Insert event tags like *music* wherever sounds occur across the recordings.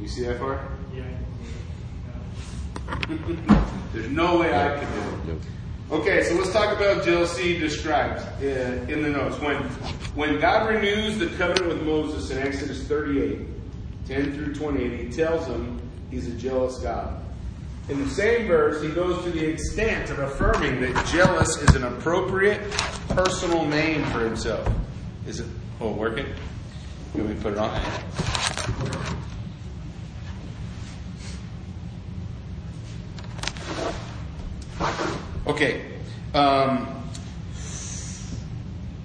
You see that far? Yeah. *laughs* There's no way I could do it. Okay, so let's talk about jealousy described uh, in the notes. When, when God renews the covenant with Moses in Exodus 38, 10 through 28, he tells him he's a jealous God. In the same verse, he goes to the extent of affirming that jealous is an appropriate personal name for himself. Is it? Oh, working? Me to put it on? Okay. Um,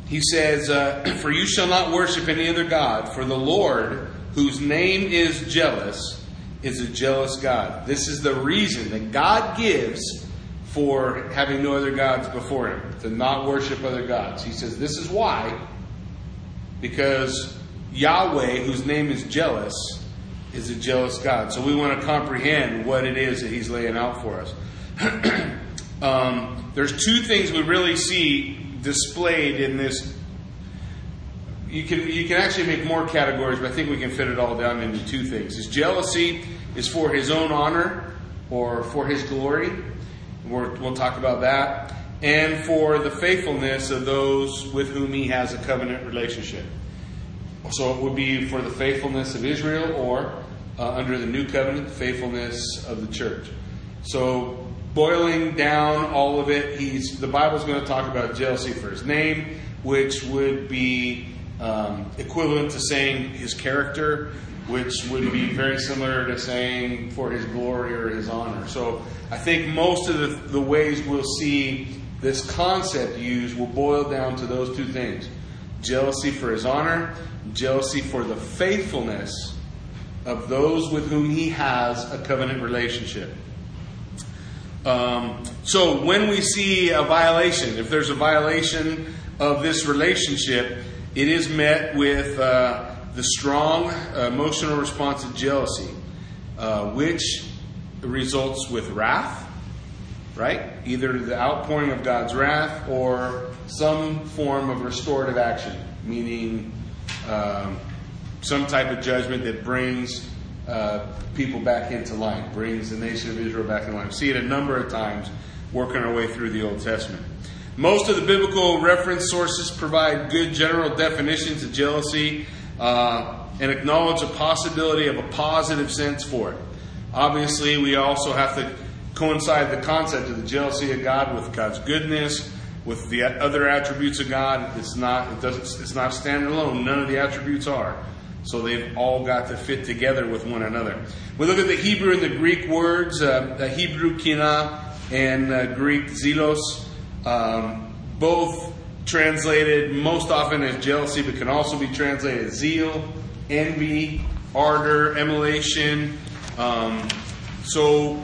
he says, uh, *clears throat* For you shall not worship any other God, for the Lord, whose name is jealous, is a jealous God. This is the reason that God gives for having no other gods before him, to not worship other gods. He says, This is why, because Yahweh, whose name is jealous, is a jealous God. So we want to comprehend what it is that he's laying out for us. *clears throat* um, there's two things we really see displayed in this. You can you can actually make more categories, but I think we can fit it all down into two things. His jealousy is for his own honor or for his glory. We're, we'll talk about that, and for the faithfulness of those with whom he has a covenant relationship. So it would be for the faithfulness of Israel, or uh, under the new covenant, the faithfulness of the church. So boiling down all of it, he's the Bible's going to talk about jealousy for his name, which would be um, equivalent to saying his character, which would be very similar to saying for his glory or his honor. So I think most of the, the ways we'll see this concept used will boil down to those two things jealousy for his honor, jealousy for the faithfulness of those with whom he has a covenant relationship. Um, so when we see a violation, if there's a violation of this relationship, it is met with uh, the strong emotional response of jealousy, uh, which results with wrath, right? Either the outpouring of God's wrath or some form of restorative action, meaning um, some type of judgment that brings uh, people back into line, brings the nation of Israel back in line. See it a number of times working our way through the Old Testament. Most of the biblical reference sources provide good general definitions of jealousy uh, and acknowledge a possibility of a positive sense for it. Obviously, we also have to coincide the concept of the jealousy of God with God's goodness, with the other attributes of God. It's not it doesn't it's not standing alone. None of the attributes are. So they've all got to fit together with one another. We look at the Hebrew and the Greek words, uh, the Hebrew kina and uh, Greek zelos, um, both translated most often as jealousy, but can also be translated as zeal, envy, ardor, emulation. Um, so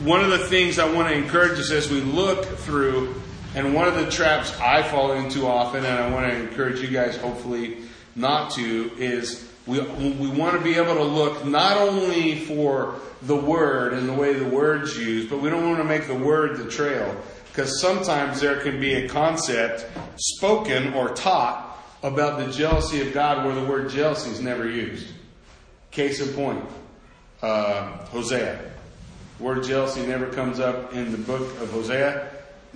one of the things I want to encourage us as we look through, and one of the traps I fall into often, and I want to encourage you guys hopefully not to is we, we want to be able to look not only for the word and the way the word's used, but we don't want to make the word the trail. Because sometimes there can be a concept spoken or taught about the jealousy of God where the word jealousy is never used. Case in point, uh, Hosea. Word jealousy never comes up in the book of Hosea.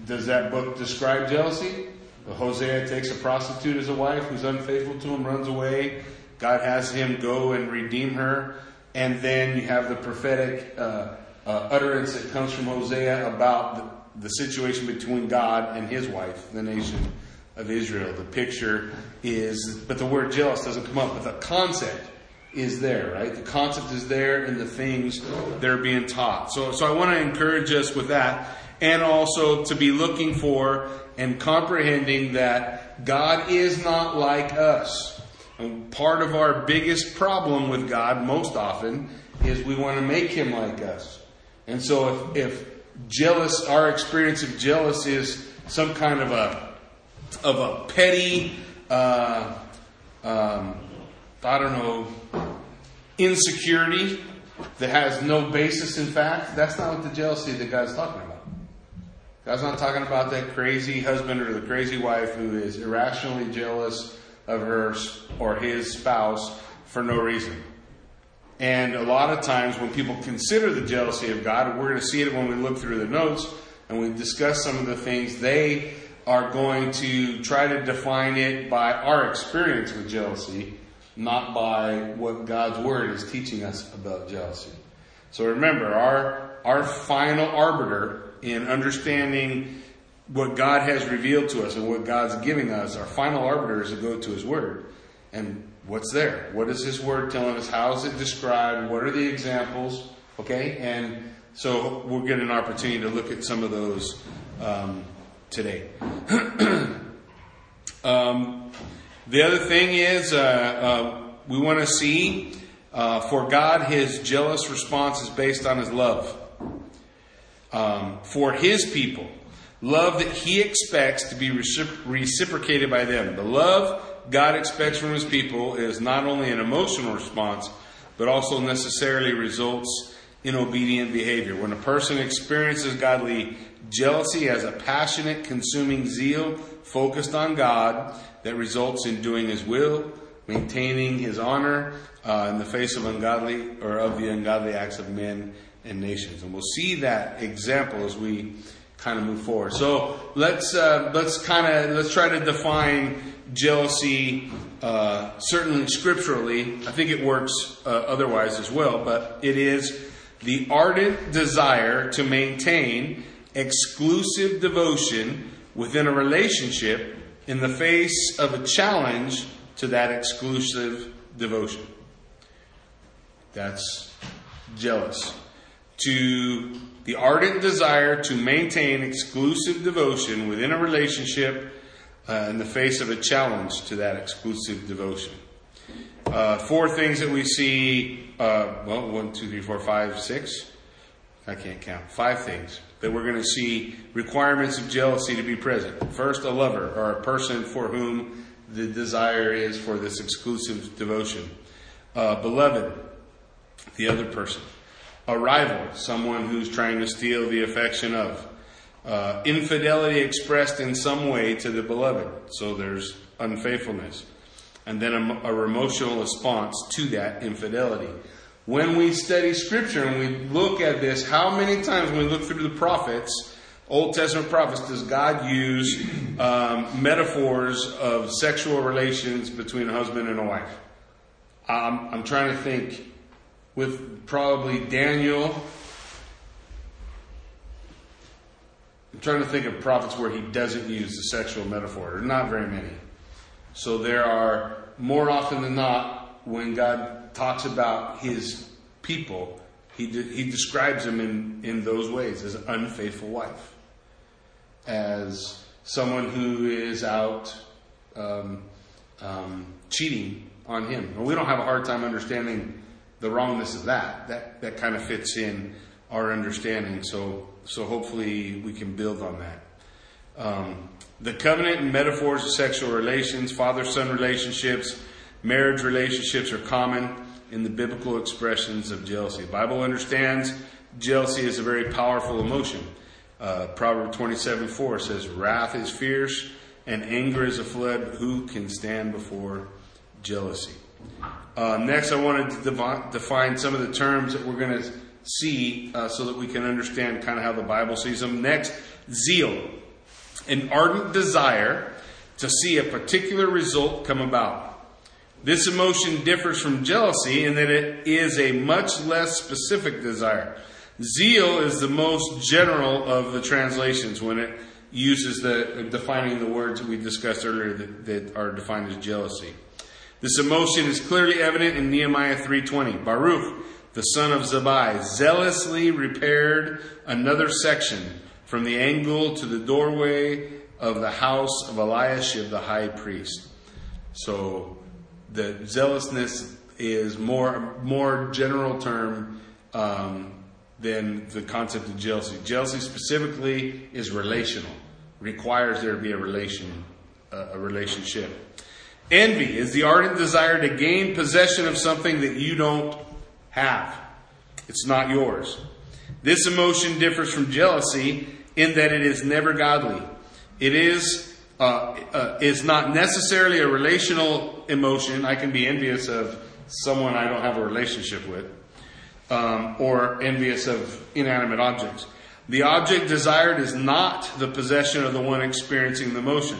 Does that book describe jealousy? Hosea takes a prostitute as a wife who's unfaithful to him, runs away. God has him go and redeem her. And then you have the prophetic uh, uh, utterance that comes from Hosea about the, the situation between God and his wife, the nation of Israel. The picture is, but the word jealous doesn't come up, but the concept is there, right? The concept is there in the things that are being taught. So, so I want to encourage us with that and also to be looking for and comprehending that God is not like us. And part of our biggest problem with God, most often, is we want to make him like us. And so if, if jealous, our experience of jealous is some kind of a, of a petty, uh, um, I don't know, insecurity that has no basis in fact, that's not what the jealousy that God's talking about. God's not talking about that crazy husband or the crazy wife who is irrationally jealous of her or his spouse for no reason. And a lot of times when people consider the jealousy of God, we're going to see it when we look through the notes and we discuss some of the things, they are going to try to define it by our experience with jealousy, not by what God's Word is teaching us about jealousy. So remember, our, our final arbiter in understanding what God has revealed to us and what God's giving us, our final arbiter is to go to His Word. And what's there? What is His Word telling us? How is it described? What are the examples? Okay? And so we'll get an opportunity to look at some of those um, today. *clears throat* um, the other thing is, uh, uh, we want to see uh, for God, His jealous response is based on His love. Um, for His people, love that He expects to be reciprocated by them. The love God expects from His people is not only an emotional response, but also necessarily results in obedient behavior. When a person experiences godly jealousy as a passionate, consuming zeal focused on God that results in doing His will, maintaining His honor uh, in the face of ungodly or of the ungodly acts of men and nations. And we'll see that example as we kind of move forward. So let's uh, let's kind of let's try to define jealousy. Uh, certainly scripturally, I think it works uh, otherwise as well, but it is the ardent desire to maintain exclusive devotion within a relationship in the face of a challenge to that exclusive devotion. That's jealous. To the ardent desire to maintain exclusive devotion within a relationship uh, in the face of a challenge to that exclusive devotion. Uh, four things that we see, uh, well, one, two, three, four, five, six. I can't count. Five things that we're going to see requirements of jealousy to be present. First, a lover or a person for whom the desire is for this exclusive devotion. Uh, beloved, the other person. A rival, someone who's trying to steal the affection of. Uh, infidelity expressed in some way to the beloved. So there's unfaithfulness. And then a, a emotional response to that infidelity. When we study scripture and we look at this, how many times when we look through the prophets, Old Testament prophets, does God use um, metaphors of sexual relations between a husband and a wife? I'm trying to think with probably Daniel. I'm trying to think of prophets where he doesn't use the sexual metaphor. There are not very many. So there are more often than not when God talks about his people, he, de- he describes them in, in those ways as an unfaithful wife, as someone who is out um, um, cheating on him. And we don't have a hard time understanding the wrongness of that. That that kind of fits in our understanding. So so hopefully we can build on that. Um, the covenant and metaphors of sexual relations, father-son relationships, marriage relationships are common in the biblical expressions of jealousy. The Bible understands jealousy is a very powerful emotion. Uh, Proverb 27 4 says, Wrath is fierce and anger is a flood. Who can stand before jealousy? Uh, next, I wanted to devi- define some of the terms that we're going to see uh, so that we can understand kind of how the Bible sees them. Next, zeal, an ardent desire to see a particular result come about. This emotion differs from jealousy in that it is a much less specific desire. Zeal is the most general of the translations when it uses the defining the words that we discussed earlier that, that are defined as jealousy. This emotion is clearly evident in Nehemiah 3:20. Baruch, the son of Zabai, zealously repaired another section from the angle to the doorway of the house of Eliashib the high priest. So the zealousness is more more general term um, than the concept of jealousy. Jealousy specifically is relational, requires there to be a relation, a relationship. Envy is the ardent desire to gain possession of something that you don't have. It's not yours. This emotion differs from jealousy in that it is never godly. It is uh, uh, is not necessarily a relational emotion. I can be envious of someone I don't have a relationship with, um, or envious of inanimate objects. The object desired is not the possession of the one experiencing the motion.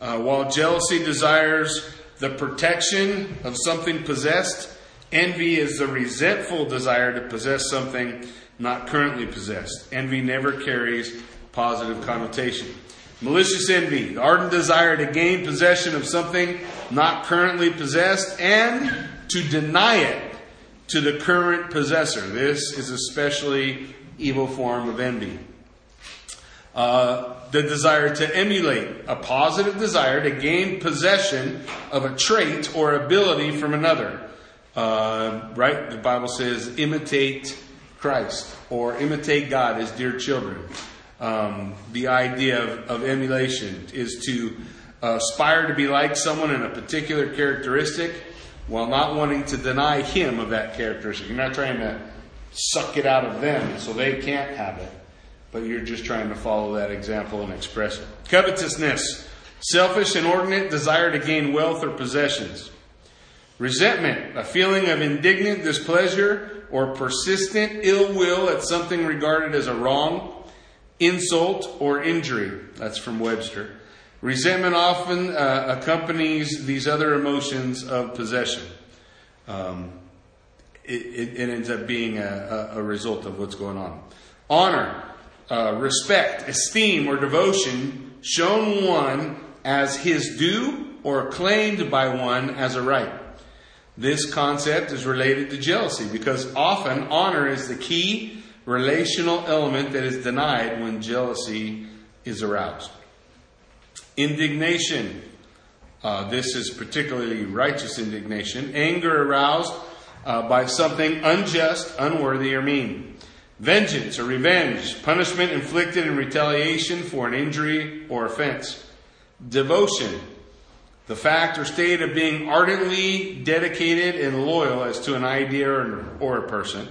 Uh, while jealousy desires the protection of something possessed, envy is the resentful desire to possess something not currently possessed. Envy never carries positive connotation. Malicious envy, the ardent desire to gain possession of something not currently possessed and to deny it to the current possessor. This is a especially evil form of envy. Uh, the desire to emulate, a positive desire to gain possession of a trait or ability from another. Uh, right? The Bible says, imitate Christ or imitate God as dear children. Um, the idea of, of, emulation is to aspire to be like someone in a particular characteristic while not wanting to deny him of that characteristic. You're not trying to suck it out of them so they can't have it but you're just trying to follow that example and express it. Covetousness, selfish, inordinate desire to gain wealth or possessions. Resentment, a feeling of indignant displeasure or persistent ill will at something regarded as a wrong, insult, or injury. That's from Webster. Resentment often uh, accompanies these other emotions of possession. Um, it, it, it, ends up being a, a result of what's going on. Honor, uh, respect, esteem, or devotion shown one as his due or claimed by one as a right. This concept is related to jealousy because often honor is the key relational element that is denied when jealousy is aroused. Indignation. Uh, this is particularly righteous indignation. Anger aroused uh, by something unjust, unworthy, or mean. Vengeance or revenge, punishment inflicted in retaliation for an injury or offense. Devotion, the fact or state of being ardently dedicated and loyal as to an idea or, a person.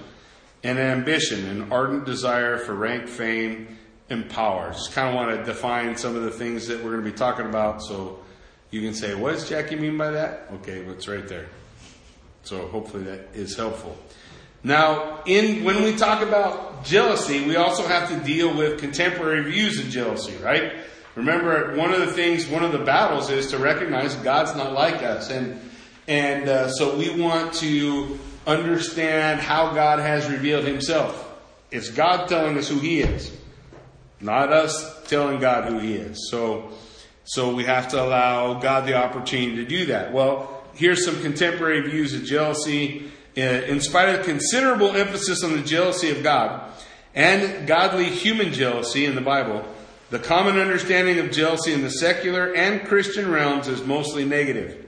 And ambition, an ardent desire for rank, fame, and power. Just kind of want to define some of the things that we're going to be talking about so you can say, what does Jackie mean by that? Okay, well, it's right there. So hopefully that is helpful. Now, in, when we talk about jealousy, we also have to deal with contemporary views of jealousy, right? Remember, one of the things, one of the battles is to recognize God's not like us. And, and uh, so we want to understand how God has revealed himself. It's God telling us who he is, not us telling God who he is. So, so we have to allow God the opportunity to do that. Well, here's some contemporary views of jealousy in spite of considerable emphasis on the jealousy of God and godly human jealousy in the Bible, the common understanding of jealousy in the secular and Christian realms is mostly negative.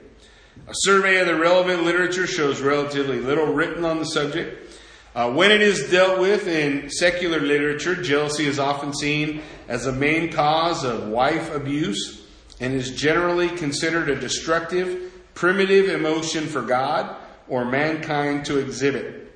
A survey of the relevant literature shows relatively little written on the subject. Uh, when it is dealt with in secular literature, jealousy is often seen as a main cause of wife abuse and is generally considered a destructive, primitive emotion for God or mankind to exhibit.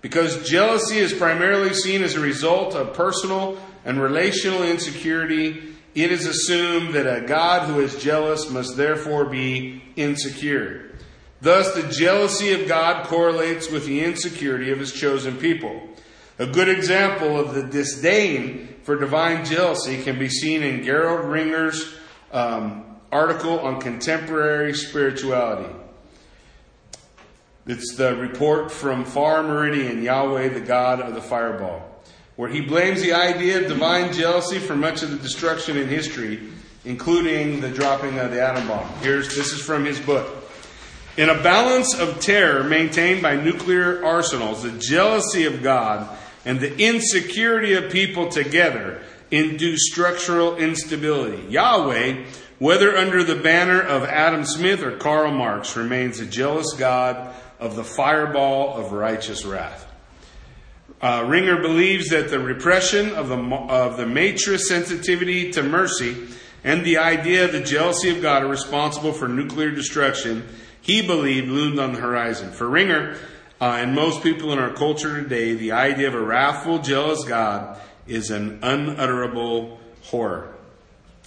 Because jealousy is primarily seen as a result of personal and relational insecurity, it is assumed that a God who is jealous must therefore be insecure. Thus, the jealousy of God correlates with the insecurity of his chosen people. A good example of the disdain for divine jealousy can be seen in Gerald Ringer's um, article on contemporary spirituality. It's the report from Far Meridian, Yahweh, the God of the fireball, where he blames the idea of divine jealousy for much of the destruction in history, including the dropping of the atom bomb. Here's this is from his book. In a balance of terror maintained by nuclear arsenals, the jealousy of God and the insecurity of people together induce structural instability. Yahweh, whether under the banner of Adam Smith or Karl Marx, remains a jealous God of the fireball of righteous wrath. Uh, Ringer believes that the repression of the, of the matrix sensitivity to mercy and the idea of the jealousy of God are responsible for nuclear destruction, he believed loomed on the horizon. For Ringer uh, and most people in our culture today, the idea of a wrathful, jealous God is an unutterable horror.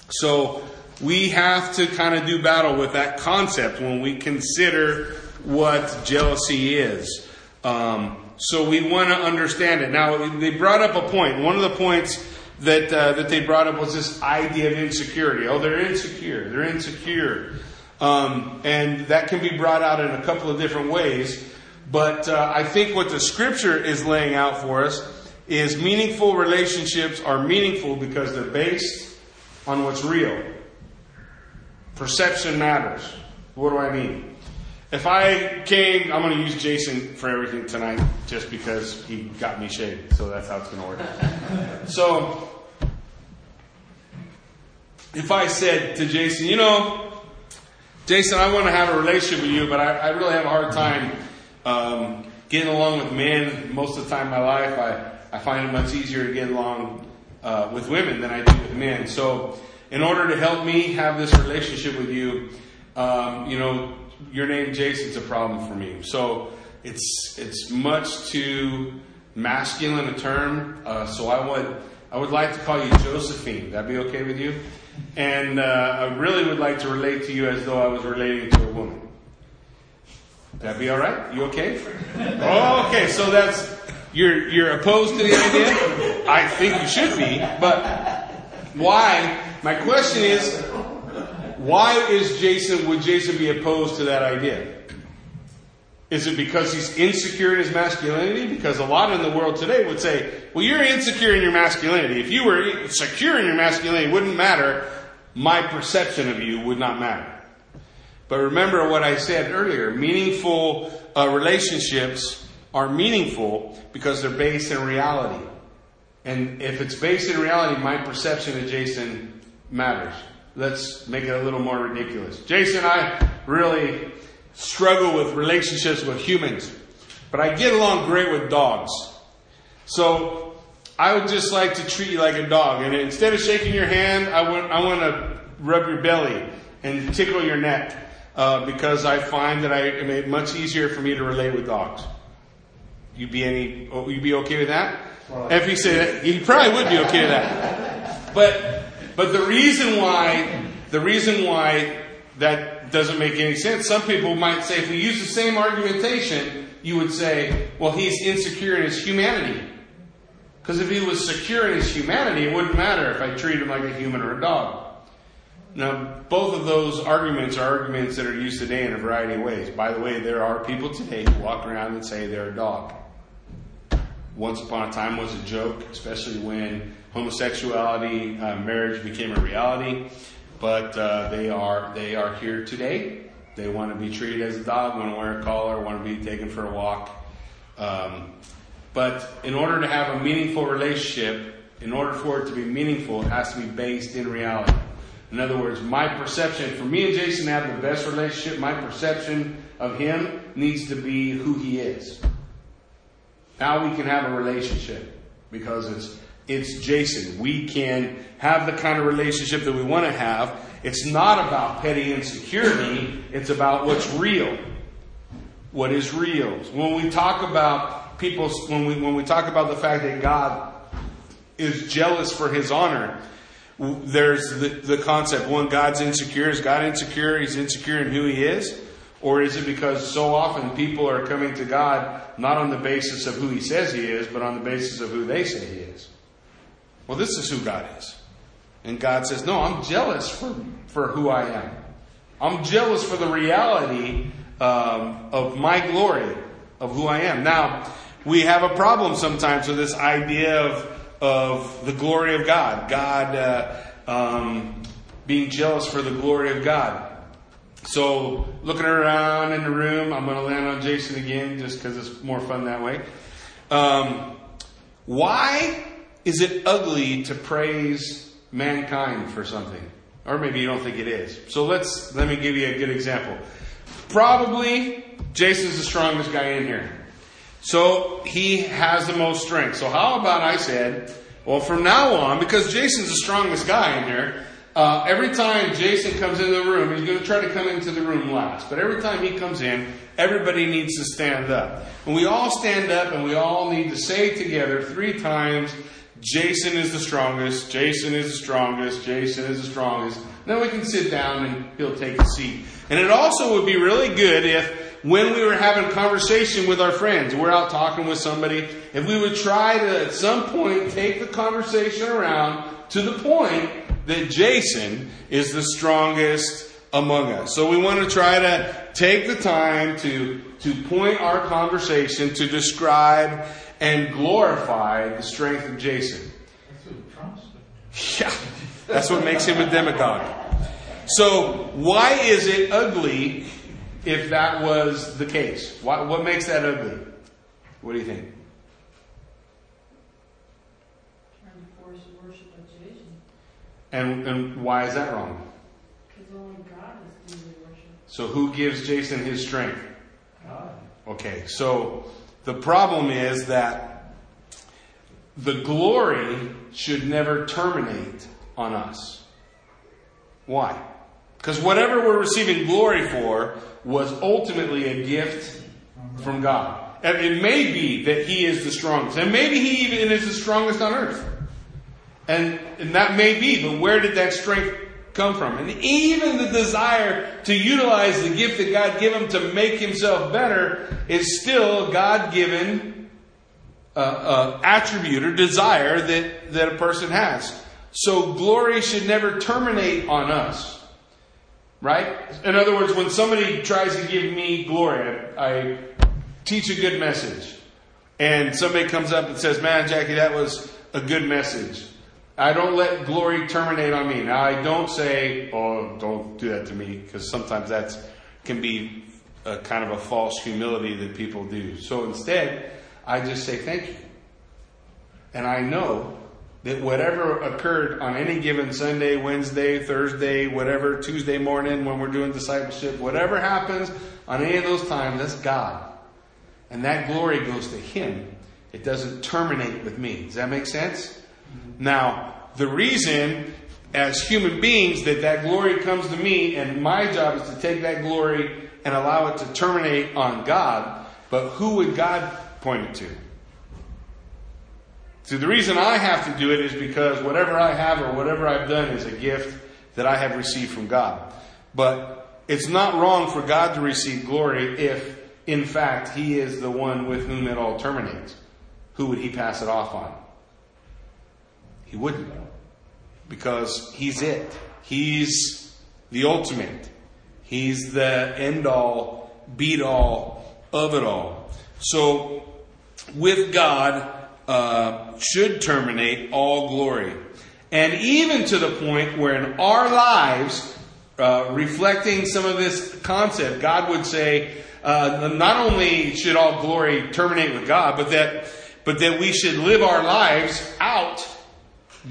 So we have to kind of do battle with that concept when we consider what jealousy is. Um, so we want to understand it. Now, they brought up a point. One of the points that, uh, that they brought up was this idea of insecurity. Oh, they're insecure. They're insecure. Um, and that can be brought out in a couple of different ways. But uh, I think what the scripture is laying out for us is meaningful relationships are meaningful because they're based on what's real. Perception matters. What do I mean? If I came, I'm going to use Jason for everything tonight just because he got me shaved. So that's how it's going to work. *laughs* so, if I said to Jason, you know, Jason, I want to have a relationship with you, but I, I really have a hard time um, getting along with men. Most of the time in my life, I, I find it much easier to get along uh, with women than I do with men. So, in order to help me have this relationship with you, um, you know, your name Jason's a problem for me. So it's it's much too masculine a term. Uh, so I would I would like to call you Josephine. That'd be okay with you? And uh, I really would like to relate to you as though I was relating to a woman. That'd be all right? You okay? Oh, okay. So that's you're you're opposed to the idea. I think you should be, but why? My question is, why is Jason? Would Jason be opposed to that idea? Is it because he's insecure in his masculinity? Because a lot in the world today would say, well, you're insecure in your masculinity. If you were secure in your masculinity, it wouldn't matter. My perception of you would not matter. But remember what I said earlier meaningful uh, relationships are meaningful because they're based in reality. And if it's based in reality, my perception of Jason matters. Let's make it a little more ridiculous. Jason, I really struggle with relationships with humans, but I get along great with dogs. So I would just like to treat you like a dog. And instead of shaking your hand, I want, I want to rub your belly and tickle your neck uh, because I find that I, it made it much easier for me to relate with dogs. You be any? Oh, you be okay with that? Well, if he said that, he probably would be okay with that. But but the reason why the reason why that doesn't make any sense. Some people might say, if we use the same argumentation, you would say, well, he's insecure in his humanity. Because if he was secure in his humanity, it wouldn't matter if I treat him like a human or a dog. Now, both of those arguments are arguments that are used today in a variety of ways. By the way, there are people today who walk around and say they're a dog once upon a time was a joke, especially when homosexuality, uh, marriage became a reality. But uh, they are they are here today. They want to be treated as a dog, want to wear a collar, want to be taken for a walk. Um, but in order to have a meaningful relationship, in order for it to be meaningful, it has to be based in reality. In other words, my perception, for me and Jason to have the best relationship, my perception of him needs to be who he is. Now we can have a relationship because it's it's Jason. We can have the kind of relationship that we want to have. It's not about petty insecurity. It's about what's real. What is real. When we talk about people, when we, when we talk about the fact that God is jealous for his honor, there's the, the concept, one, God's insecure. Is God insecure? He's insecure in who he is. Or is it because so often people are coming to God not on the basis of who He says He is, but on the basis of who they say He is? Well, this is who God is. And God says, No, I'm jealous for, for who I am. I'm jealous for the reality um, of my glory, of who I am. Now, we have a problem sometimes with this idea of, of the glory of God, God uh, um, being jealous for the glory of God. So, looking around in the room, I'm going to land on Jason again just because it's more fun that way. Um, why is it ugly to praise mankind for something? Or maybe you don't think it is. So let's let me give you a good example. Probably Jason's the strongest guy in here. So he has the most strength. So how about I said, well, from now on, because Jason's the strongest guy in here, uh, every time Jason comes into the room, he's going to try to come into the room last. But every time he comes in, everybody needs to stand up. And we all stand up and we all need to say together three times, Jason is the strongest, Jason is the strongest, Jason is the strongest. Then we can sit down and he'll take a seat. And it also would be really good if when we were having conversation with our friends, we're out talking with somebody, if we would try to at some point take the conversation around to the point that Jason is the strongest among us. So we want to try to take the time to, to point our conversation to describe and glorify the strength of Jason. Yeah, that's what makes him a demagogue. So why is it ugly if that was the case? What, what makes that ugly? What do you think? Trying to force worship of Jason. And, and why is that wrong? Because only God is due worship. So who gives Jason his strength? God. Okay, so the problem is that the glory should never terminate on us. Why? Because whatever we're receiving glory for was ultimately a gift from God. And it may be that He is the strongest. And maybe He even is the strongest on earth. And, and that may be, but where did that strength come from? And even the desire to utilize the gift that God gave him to make himself better is still God given uh, uh, attribute or desire that, that a person has. So glory should never terminate on us. Right? In other words, when somebody tries to give me glory, I, I teach a good message. And somebody comes up and says, Man, Jackie, that was a good message. I don't let glory terminate on me. Now, I don't say, oh, don't do that to me, because sometimes that can be a kind of a false humility that people do. So instead, I just say thank you. And I know that whatever occurred on any given Sunday, Wednesday, Thursday, whatever, Tuesday morning when we're doing discipleship, whatever happens on any of those times, that's God. And that glory goes to Him. It doesn't terminate with me. Does that make sense? Now, the reason as human beings that that glory comes to me and my job is to take that glory and allow it to terminate on God, but who would God point it to? So the reason I have to do it is because whatever I have or whatever I've done is a gift that I have received from God. But it's not wrong for God to receive glory if, in fact, He is the one with whom it all terminates. Who would He pass it off on? He wouldn't. Because He's it. He's the ultimate. He's the end all, beat all of it all. So, with God, uh, should terminate all glory. And even to the point where in our lives, uh, reflecting some of this concept, God would say, uh, not only should all glory terminate with God, but that, but that we should live our lives out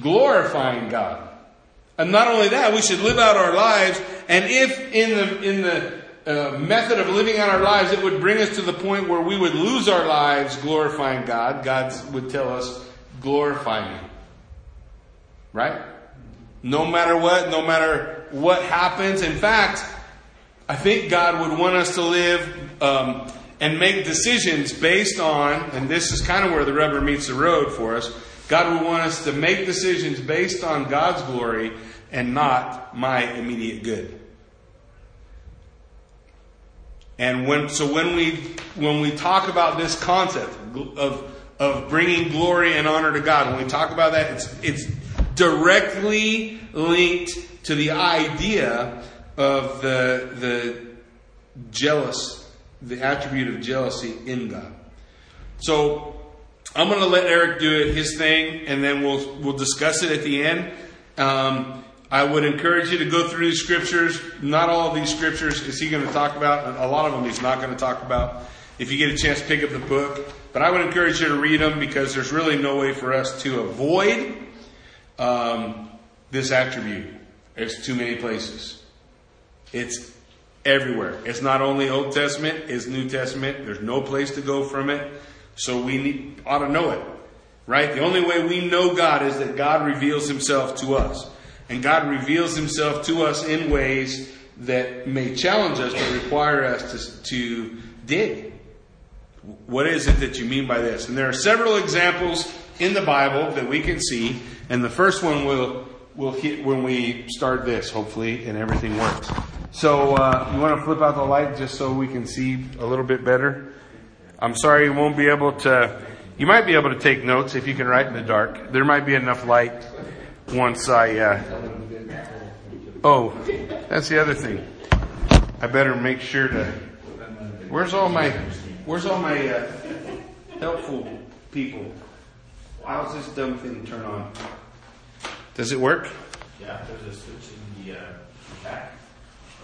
glorifying God. And not only that, we should live out our lives, and if in the, in the uh, method of living out our lives, it would bring us to the point where we would lose our lives glorifying God, God would tell us, glorify me. Right? No matter what, no matter what happens. In fact, I think God would want us to live um, and make decisions based on, and this is kind of where the rubber meets the road for us. God would want us to make decisions based on God's glory and not my immediate good. And when, so when we, when we talk about this concept of, of bringing glory and honor to God, when we talk about that, it's, it's directly linked to the idea of the, the jealous, the attribute of jealousy in God. So I'm going to let Eric do it, his thing, and then we'll we'll discuss it at the end. Um, I would encourage you to go through these scriptures. Not all of these scriptures is he going to talk about. A lot of them he's not going to talk about. If you get a chance, pick up the book. But I would encourage you to read them because there's really no way for us to avoid um, this attribute. It's too many places. It's everywhere. It's not only Old Testament, it's New Testament. There's no place to go from it. So we need, ought to know it. Right? The only way we know God is that God reveals himself to us. And God reveals himself to us in ways that may challenge us but require us to, to dig. What is it that you mean by this? And there are several examples in the Bible that we can see. And the first one will, will hit when we start this, hopefully, and everything works. So uh, you want to flip out the light just so we can see a little bit better? I'm sorry you won't be able to. You might be able to take notes if you can write in the dark. There might be enough light once I. Uh, oh, that's the other thing. I better make sure to. Where's all my? Where's all my uh, helpful people? How's this dumb thing turn on? Does it work? Yeah, there's a switch in the uh, back.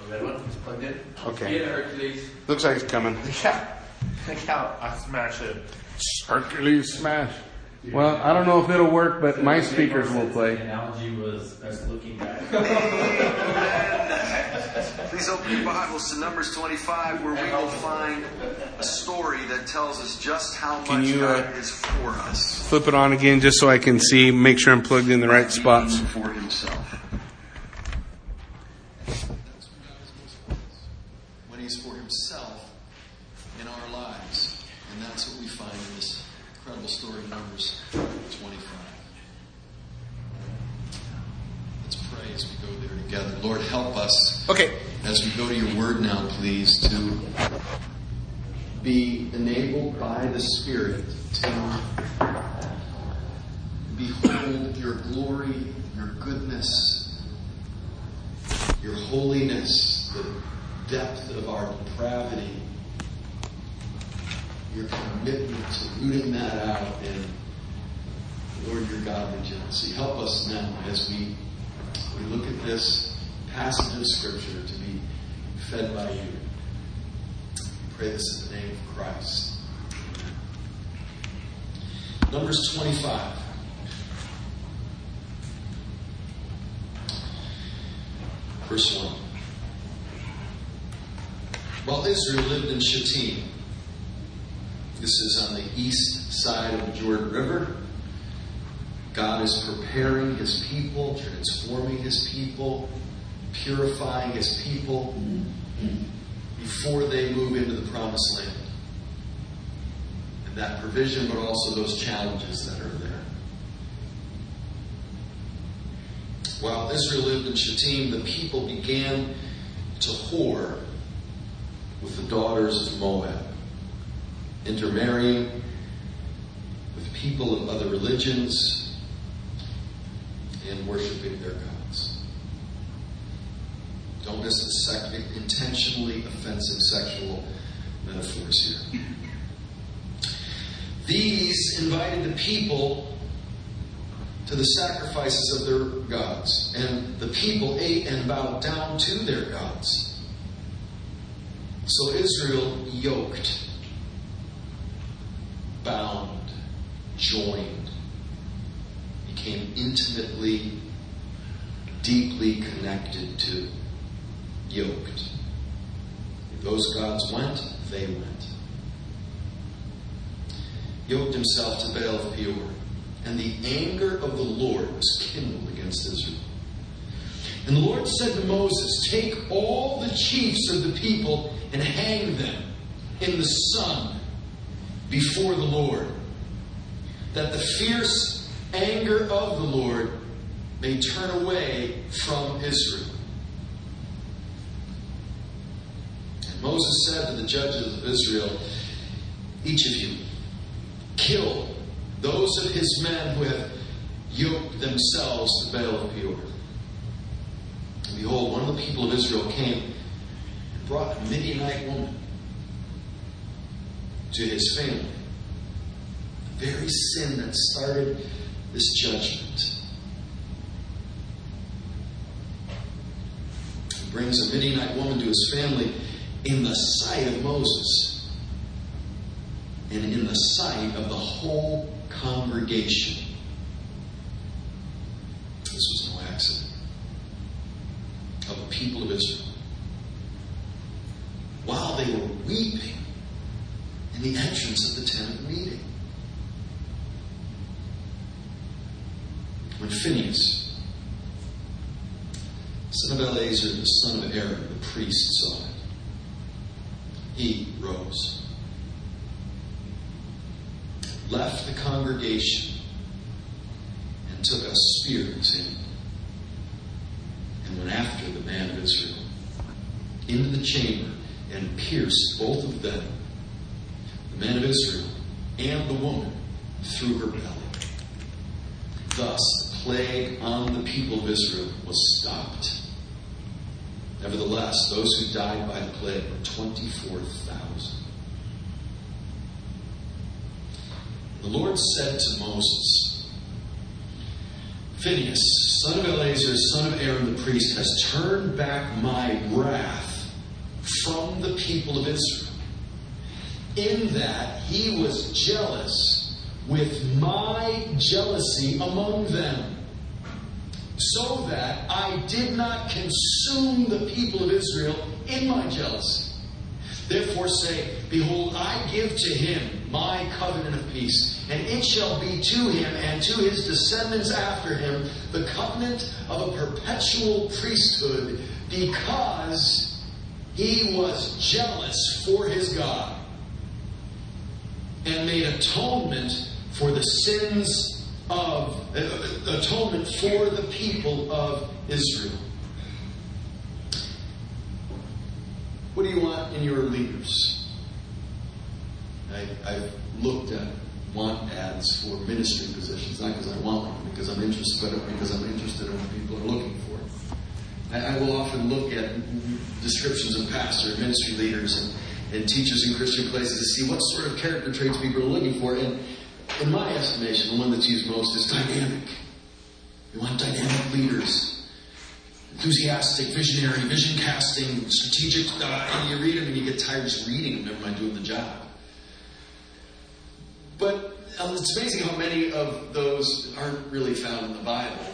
Oh, that one? It's plugged in? Okay. Get it, Hercules. Looks like it's coming. Yeah. Look how I smash it. Hercules smash. Well, I don't know if it'll work, but my speakers will play. The play. analogy was us looking back. *laughs* Please open your Bibles to Numbers 25, where we will find a story that tells us just how Can much you, uh, God is for us. Flip it on again just so I can see, make sure I'm plugged in the right spots. For Himself. When He's for Himself in our lives. And that's what we find in this incredible story in Numbers 25. Let's pray as we go there together. Lord, help us. Okay. As we go to your word now, please, to be enabled by the Spirit to behold your glory, your goodness, your holiness, the depth of our depravity, your commitment to rooting that out in, Lord, your godly jealousy. Help us now as we, we look at this passage of Scripture to be fed by you. Pray this in the name of Christ. Numbers 25. Verse 1. While Israel lived in Shittim, this is on the east side of the Jordan River, God is preparing his people, transforming his people, purifying his people before they move into the promised land. And that provision, but also those challenges that are there. While Israel lived in Shittim, the people began to whore with the daughters of Moab, intermarrying with people of other religions and worshiping their gods. Don't miss the sec- intentionally offensive sexual metaphors here. These invited the people to the sacrifices of their gods, and the people ate and bowed down to their gods. So Israel yoked, bound, joined, became intimately, deeply connected to, yoked. If those gods went, they went. Yoked himself to Baal of Peor, and the anger of the Lord was kindled against Israel. And the Lord said to Moses, Take all the chiefs of the people and hang them in the sun before the Lord, that the fierce anger of the Lord may turn away from Israel. Moses said to the judges of Israel, Each of you, kill those of his men who have yoked themselves to Baal of Peor. And behold, one of the people of Israel came and brought a Midianite woman to his family. The very sin that started this judgment. He brings a Midianite woman to his family in the sight of Moses and in the sight of the whole congregation. This was no accident. Of the people of Israel. While they were weeping in the entrance of the tent of meeting. When Phineas, son of Eleazar, the son of Aaron, the priest, saw it, he rose, left the congregation, and took a spear his hand, and went after the man of Israel into the chamber and pierced both of them, the man of Israel and the woman, through her belly. Thus, the plague on the people of Israel was stopped. Nevertheless, those who died by the plague were 24,000. The Lord said to Moses, Phinehas, son of Eleazar, son of Aaron the priest, has turned back my wrath from the people of Israel, in that he was jealous with my jealousy among them, so that I did not consume the people of Israel in my jealousy. Therefore say, Behold, I give to him my covenant of peace, and it shall be to him and to his descendants after him the covenant of a perpetual priesthood, because he was jealous for his God and made atonement for the sins of uh, atonement for the people of Israel. What do you want in your leaders? I, I've looked at want ads for ministry positions, not because I want one, because I'm interested, but because I'm interested in what people are looking for. I, I will often look at descriptions of pastors, ministry leaders and, and teachers in Christian places to see what sort of character traits people are looking for. And in my estimation, the one that's used most is dynamic. We want dynamic leaders enthusiastic, visionary, vision casting, strategic. Uh, and you read them and you get tired just reading them, never mind doing the job. But um, it's amazing how many of those aren't really found in the Bible.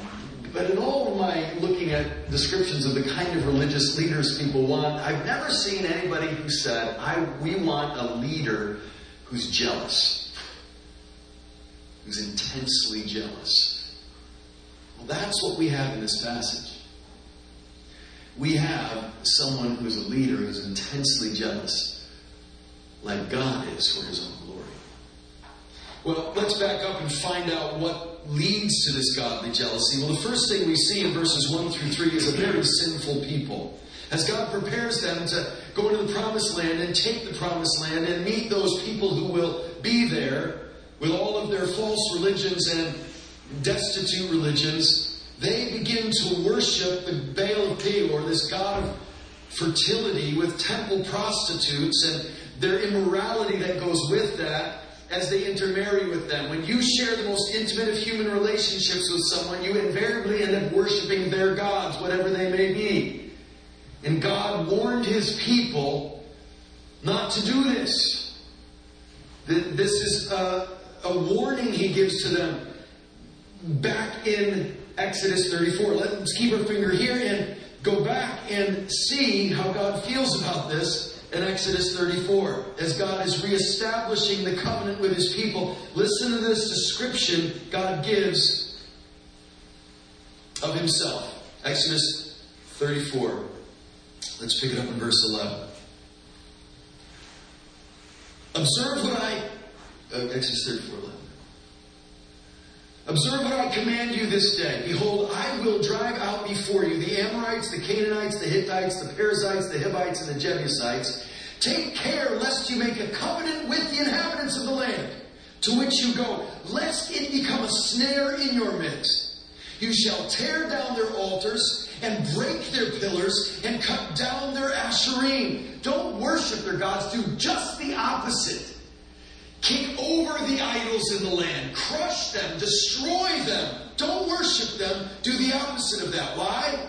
But in all of my looking at descriptions of the kind of religious leaders people want, I've never seen anybody who said, I, we want a leader who's jealous, who's intensely jealous. Well, that's what we have in this passage. We have someone who's a leader who's intensely jealous, like God is for his own glory. Well, let's back up and find out what leads to this godly jealousy. Well, the first thing we see in verses 1 through 3 is a very sinful people. As God prepares them to go into the promised land and take the promised land and meet those people who will be there with all of their false religions and destitute religions, they begin to worship the Baal of Peor, this god of fertility, with temple prostitutes and their immorality that goes with that as they intermarry with them. When you share the most intimate of human relationships with someone, you invariably end up worshiping their gods, whatever they may be. And God warned his people not to do this. This is a, a warning he gives to them back in Exodus 34. Let's keep our finger here and go back and see how God feels about this in Exodus 34 as God is reestablishing the covenant with his people. Listen to this description God gives of himself. Exodus 34. Let's pick it up in verse 11. Observe what I. Uh, Exodus 34 11. Observe what I command you this day. Behold, I will drive out before you the Amorites, the Canaanites, the Hittites, the Perizzites, the Hivites, and the Jebusites. Take care lest you make a covenant with the inhabitants of the land to which you go, lest it become a snare in your midst. You shall tear down their altars and break their pillars and cut down their asherim. Don't worship their gods, do just the opposite. Kick over the idols in the land, crush them, destroy them. Don't worship them, do the opposite of that. Why?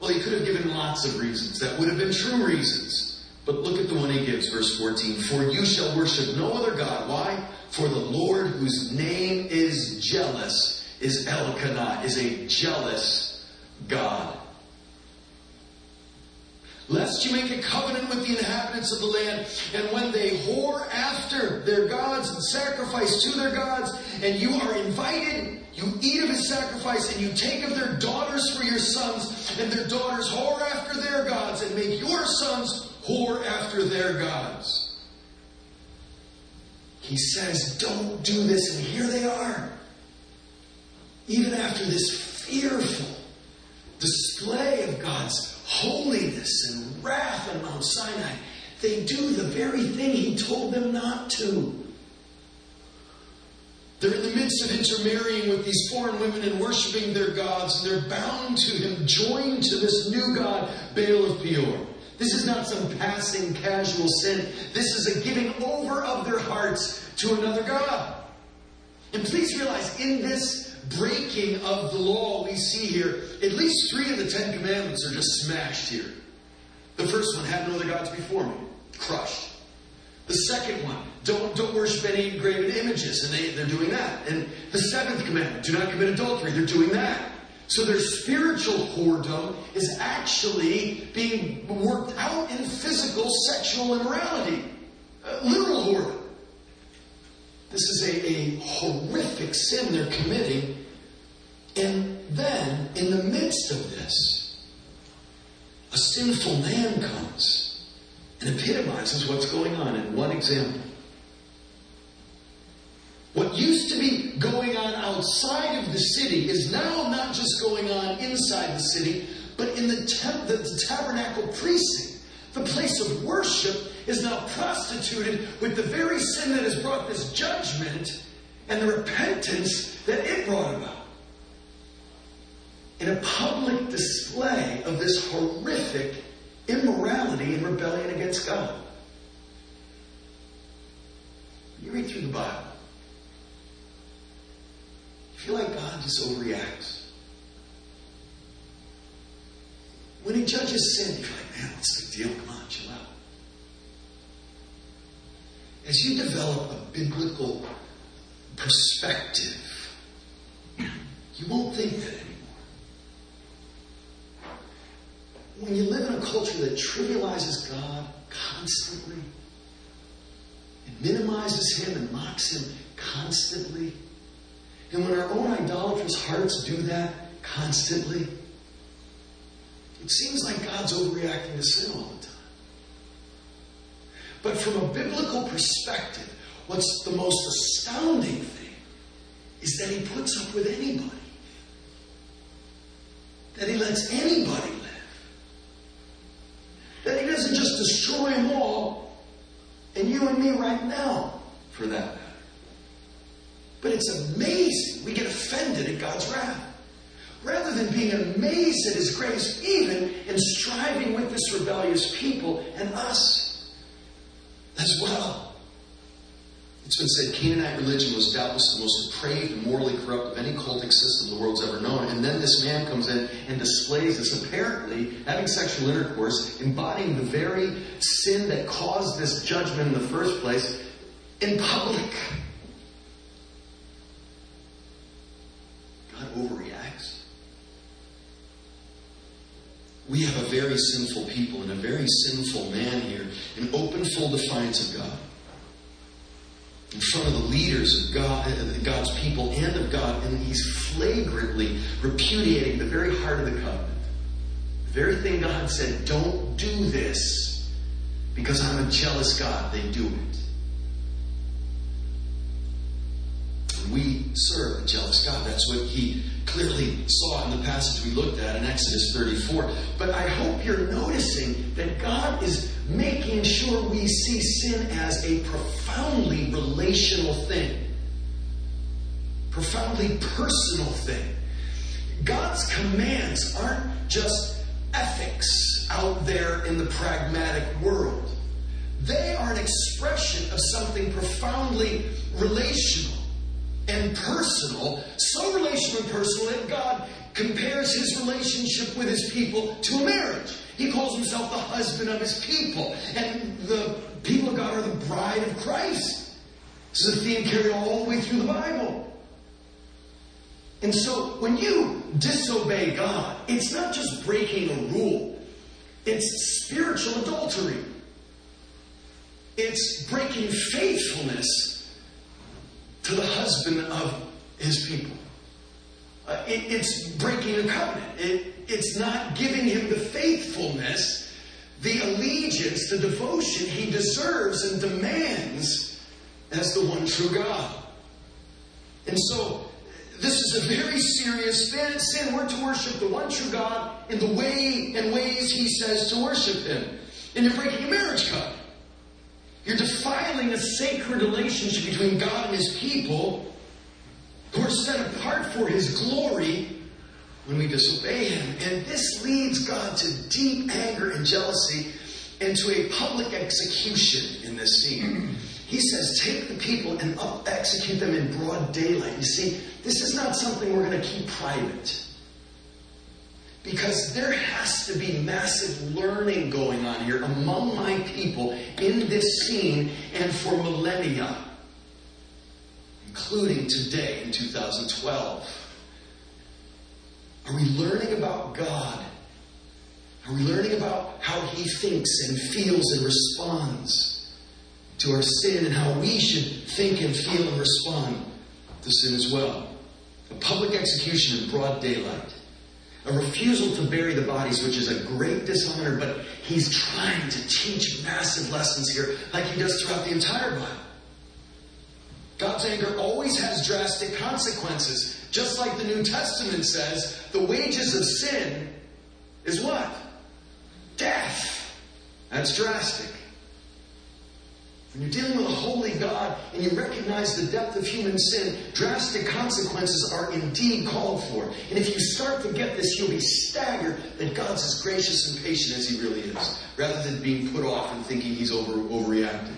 Well, he could have given lots of reasons. That would have been true reasons. But look at the one he gives, verse 14. For you shall worship no other God. Why? For the Lord, whose name is jealous, is El Qanna, is a jealous God. Lest you make a covenant with the inhabitants of the land, and when they whore after their gods and sacrifice to their gods, and you are invited, you eat of his sacrifice, and you take of their daughters for your sons, and their daughters whore after their gods, and make your sons whore after their gods. He says, Don't do this, and here they are. Even after this fearful display of God's holiness and wrath on Mount Sinai, they do the very thing he told them not to. They're in the midst of intermarrying with these foreign women and worshiping their gods, and they're bound to him, joined to this new god, Baal of Peor. This is not some passing casual sin. This is a giving over of their hearts to another god. And please realize, in this breaking of the law we see here, at least three of the Ten Commandments are just smashed here. The first one, have no other gods before me, crushed. The second one, don't, don't worship any graven images, and they, they're doing that. And the seventh commandment, do not commit adultery, they're doing that. So their spiritual whoredom is actually being worked out in physical sexual immorality, uh, literal whoredom. This is a, a horrific sin they're committing. And then, in the midst of this, a sinful man comes and epitomizes what's going on in one example. What used to be going on outside of the city is now not just going on inside the city, but in the, the, the tabernacle precinct. The place of worship is now prostituted with the very sin that has brought this judgment and the repentance that it brought about. In a public display of this horrific immorality and rebellion against God. You read through the Bible. You feel like God just overreacts. When he judges sin, you're like, man, what's the deal? Come on, chill out. As you develop a biblical perspective, you won't think that anymore. When you live in a culture that trivializes God constantly, and minimizes Him and mocks Him constantly, and when our own idolatrous hearts do that constantly, it seems like God's overreacting to sin all the time. But from a biblical perspective, what's the most astounding thing is that He puts up with anybody. That He lets anybody live. That He doesn't just destroy them all, and you and me right now, for that matter. But it's amazing. We get offended at God's wrath. Rather than being amazed at His grace, even in striving with this rebellious people and us as well. It's been said Canaanite religion was doubtless the most depraved and morally corrupt of any cultic system the world's ever known. And then this man comes in and displays this, apparently having sexual intercourse, embodying the very sin that caused this judgment in the first place, in public. God overreacts. We have a very sinful people and a very sinful man here in open full defiance of God. In front of the leaders of God, uh, God's people and of God, and he's flagrantly repudiating the very heart of the covenant. The very thing God said, don't do this because I'm a jealous God. They do it. We serve a jealous God. That's what he clearly saw in the passage we looked at in Exodus 34. But I hope you're noticing that God is making sure we see sin as a profoundly relational thing, profoundly personal thing. God's commands aren't just ethics out there in the pragmatic world. They are an expression of something profoundly relational and personal, so relational and personal that God compares his relationship with his people to a marriage. He calls himself the husband of his people, and the people of God are the bride of Christ. This is a theme carried all the way through the Bible. And so when you disobey God, it's not just breaking a rule, it's spiritual adultery. It's breaking faithfulness to the husband of his people. Uh, it, it's breaking a covenant. It, it's not giving him the faithfulness, the allegiance, the devotion he deserves and demands as the one true God. And so, this is a very serious sin. We're to worship the one true God in the way and ways He says to worship Him. And you're breaking a marriage code. You're defiling a sacred relationship between God and His people who are set apart for His glory when we disobey Him. And this leads God to deep anger and jealousy and to a public execution in this scene. He says, take the people and up execute them in broad daylight. You see, this is not something we're going to keep private. Because there has to be massive learning going on here among my people in this scene and for millennia, including today in 2012. Are we learning about God? Are we learning about how He thinks and feels and responds to our sin and how we should think and feel and respond to sin as well? A public execution in broad daylight. A refusal to bury the bodies, which is a great dishonor, but he's trying to teach massive lessons here, like he does throughout the entire Bible. God's anger always has drastic consequences. Just like the New Testament says, the wages of sin is what? Death. That's drastic. When you're dealing with a holy God and you recognize the depth of human sin, drastic consequences are indeed called for. And if you start to get this, you'll be staggered that God's as gracious and patient as He really is, rather than being put off and thinking He's over, overreacting.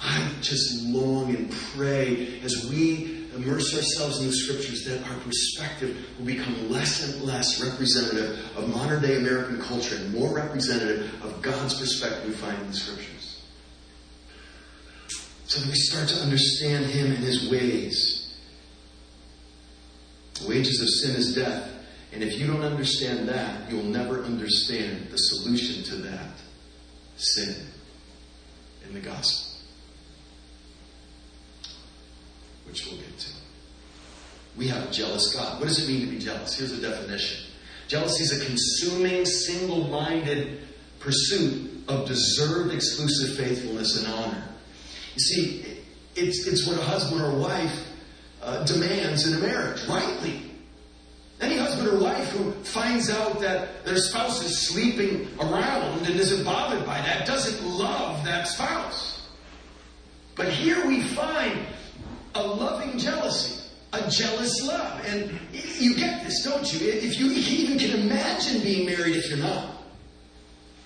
I just long and pray as we immerse ourselves in the scriptures that our perspective will become less and less representative of modern day American culture and more representative of God's perspective we find in the scriptures. So that we start to understand Him and His ways. The wages of sin is death. And if you don't understand that, you'll never understand the solution to that sin in the gospel. which we'll get to. We have a jealous God. What does it mean to be jealous? Here's the definition jealousy is a consuming, single minded pursuit of deserved exclusive faithfulness and honor. You see, it's, it's what a husband or wife uh, demands in a marriage, rightly. Any husband or wife who finds out that their spouse is sleeping around and isn't bothered by that doesn't love that spouse. But here we find a loving jealousy, a jealous love. And you get this, don't you? If you even can imagine being married if you're not,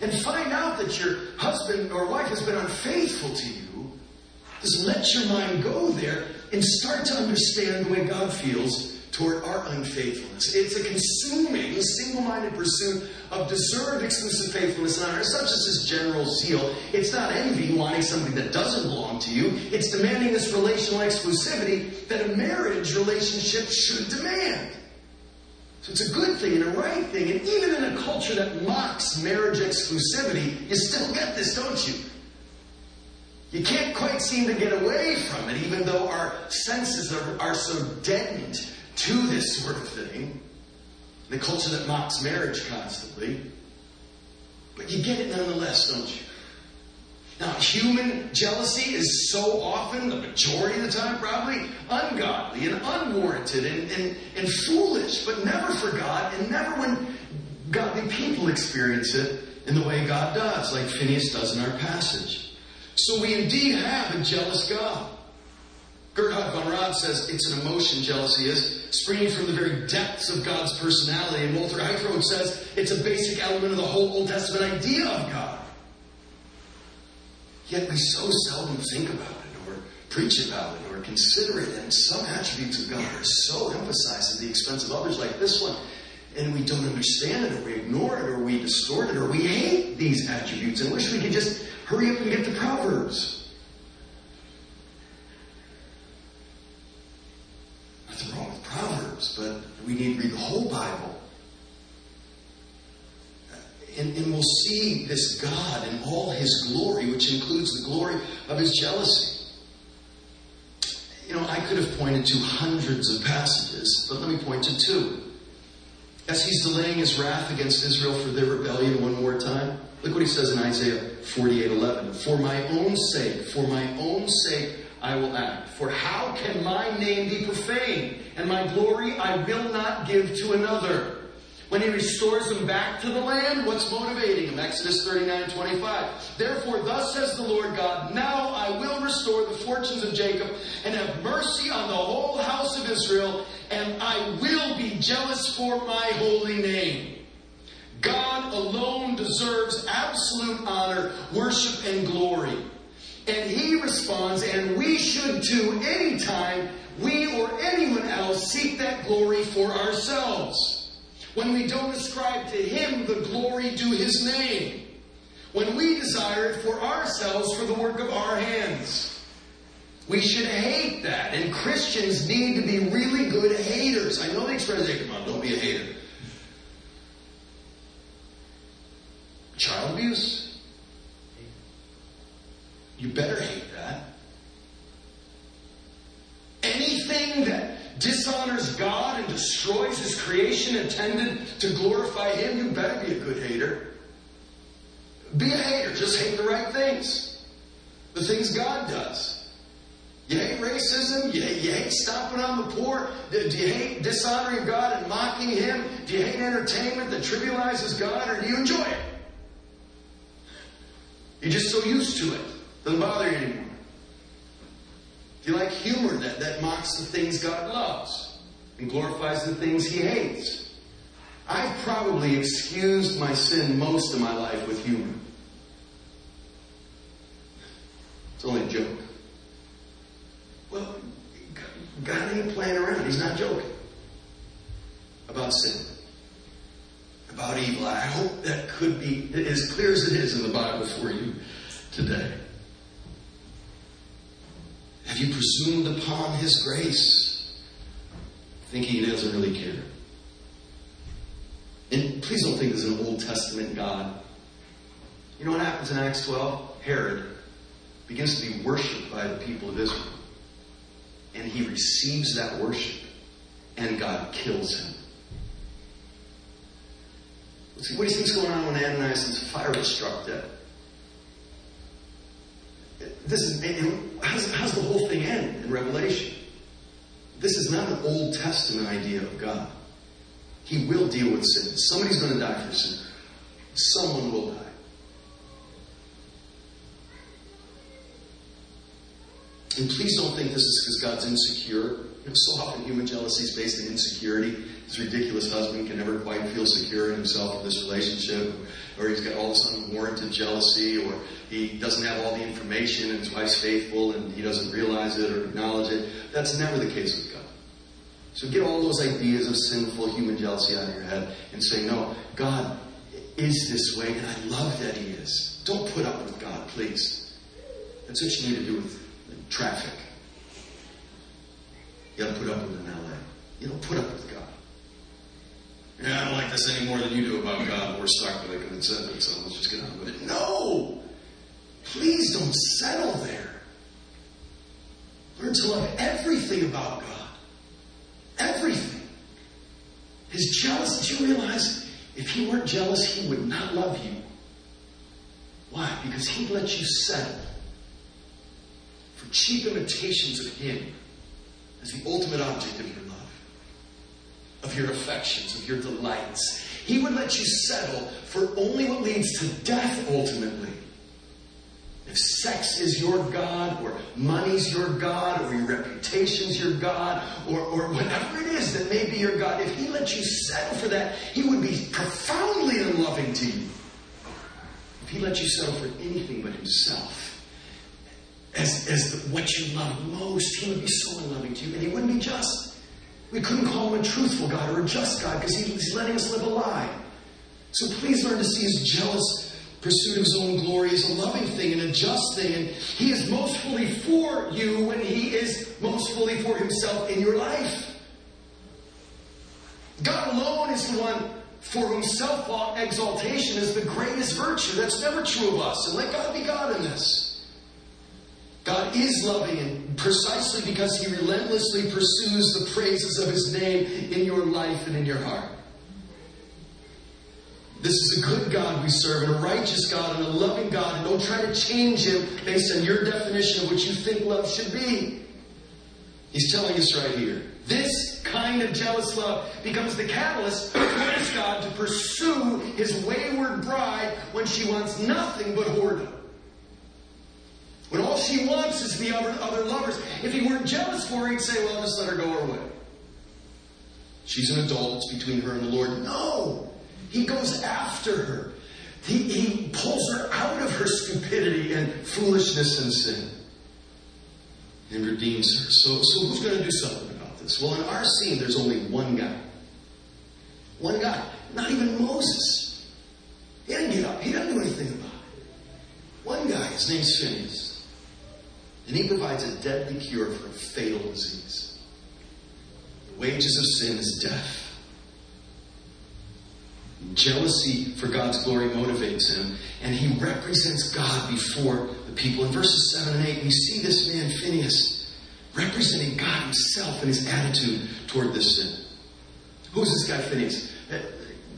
and find out that your husband or wife has been unfaithful to you, just let your mind go there and start to understand the way God feels toward our unfaithfulness. It's a consuming, single minded pursuit of deserved exclusive faithfulness and honor. It's not just this general zeal. It's not envy, wanting something that doesn't belong to you. It's demanding this relational exclusivity that a marriage relationship should demand. So it's a good thing and a right thing. And even in a culture that mocks marriage exclusivity, you still get this, don't you? You can't quite seem to get away from it, even though our senses are, are so deadened to this sort of thing. The culture that mocks marriage constantly. But you get it nonetheless, don't you? Now, human jealousy is so often, the majority of the time probably, ungodly and unwarranted and, and, and foolish, but never for God and never when godly people experience it in the way God does, like Phineas does in our passage. So we indeed have a jealous God. Gerhard von Rad says it's an emotion, jealousy is, springing from the very depths of God's personality. And Walter Eichrodt says it's a basic element of the whole Old Testament idea of God. Yet we so seldom think about it or preach about it or consider it. And some attributes of God are so emphasized at the expense of others, like this one. And we don't understand it or we ignore it or we distort it or we hate these attributes and wish we could just hurry up and get to Proverbs. Nothing wrong with Proverbs, but we need to read the whole Bible. And, and, we'll see this God in all his glory, which includes the glory of his jealousy. You know, I could have pointed to hundreds of passages, but let me point to two. As he's delaying his wrath against Israel for their rebellion one more time, look what he says in Isaiah 48 11. For my own sake, for my own sake, I will act. For how can my name be profaned? And my glory I will not give to another. When he restores them back to the land, what's motivating him? Exodus 39 25. Therefore, thus says the Lord God, Now I will restore the fortunes of Jacob and have mercy on the whole house of Israel, and I will be jealous for my holy name. God alone deserves absolute honor, worship, and glory. And he responds, and we should too, anytime we or anyone else seek that glory for ourselves. When we don't ascribe to him the glory due his name. When we desire it for ourselves for the work of our hands. We should hate that. And Christians need to be really good haters. I know the expression, come on, don't be a hater. Child abuse? You better hate that. Anything that dishonors God and destroys His creation intended to glorify Him, you better be a good hater. Be a hater. Just hate the right things. The things God does. You hate racism? You hate, you hate on the poor? Do you hate dishonoring God and mocking Him? Do you hate entertainment that trivializes God, or do you enjoy it? You're just so used to it. Doesn't bother you anymore. Do you like humor that, that mocks the things God loves and glorifies the things He hates? I've probably excused my sin most of my life with humor. It's only a joke. Well, God ain't playing around. He's not joking about sin, about evil. I hope that could be as clear as it is in the Bible for you today. Have you presumed upon His grace, thinking He doesn't really care? And please don't think this is an Old Testament God. You know what happens in Acts 12? Herod begins to be worshipped by the people of Israel. And he receives that worship, and God kills him. See, what do you think's going on when Ananias and Sapphira was struck dead? This is how's, how's the whole thing end in Revelation? This is not an Old Testament idea of God. He will deal with sin. Somebody's going to die for sin. Someone will die. And please don't think this is because God's insecure. So often human jealousy is based in insecurity. His ridiculous husband can never quite feel secure in himself in this relationship, or he's got all this unwarranted jealousy, or he doesn't have all the information and his wife's faithful and he doesn't realize it or acknowledge it. That's never the case with God. So get all those ideas of sinful human jealousy out of your head and say, no, God is this way and I love that he is. Don't put up with God, please. That's what you need to do with traffic. You gotta put up with it in LA. You don't put up with God. Yeah, I don't like this any more than you do about God. We're stuck with it because it said it, so let's just get on with it. No! Please don't settle there. Learn to love everything about God. Everything. His jealousy. did you realize if he weren't jealous, he would not love you? Why? Because he'd let you settle for cheap imitations of him as the ultimate object of your love, of your affections, of your delights. He would let you settle for only what leads to death ultimately. If sex is your God, or money's your God, or your reputation's your God, or, or whatever it is that may be your God, if He let you settle for that, He would be profoundly unloving to you. If He let you settle for anything but Himself, as, as the, what you love most, He would be so unloving to you, and He wouldn't be just. We couldn't call Him a truthful God or a just God because He's letting us live a lie. So please learn to see His jealous pursuit of his own glory as a loving thing and a just thing. And he is most fully for you when he is most fully for himself in your life. God alone is the one for whom self exaltation is the greatest virtue. That's never true of us. And let God be God in this. God is loving, and precisely because he relentlessly pursues the praises of his name in your life and in your heart. This is a good God we serve, and a righteous God, and a loving God, and don't try to change him based on your definition of what you think love should be. He's telling us right here. This kind of jealous love becomes the catalyst for this God to pursue his wayward bride when she wants nothing but whoredom. When all she wants is the other, other lovers. If he weren't jealous for her, he'd say, well, just let her go her way. She's an adult. It's between her and the Lord. No! He goes after her. He, he pulls her out of her stupidity and foolishness and sin and redeems her. So, so who's going to do something about this? Well, in our scene, there's only one guy. One guy. Not even Moses. He didn't get up. He didn't do anything about it. One guy. His name's Phineas. And he provides a deadly cure for a fatal disease. The wages of sin is death. Jealousy for God's glory motivates him, and he represents God before the people. In verses 7 and 8, we see this man, Phineas, representing God himself and his attitude toward this sin. Who's this guy, Phineas? Uh,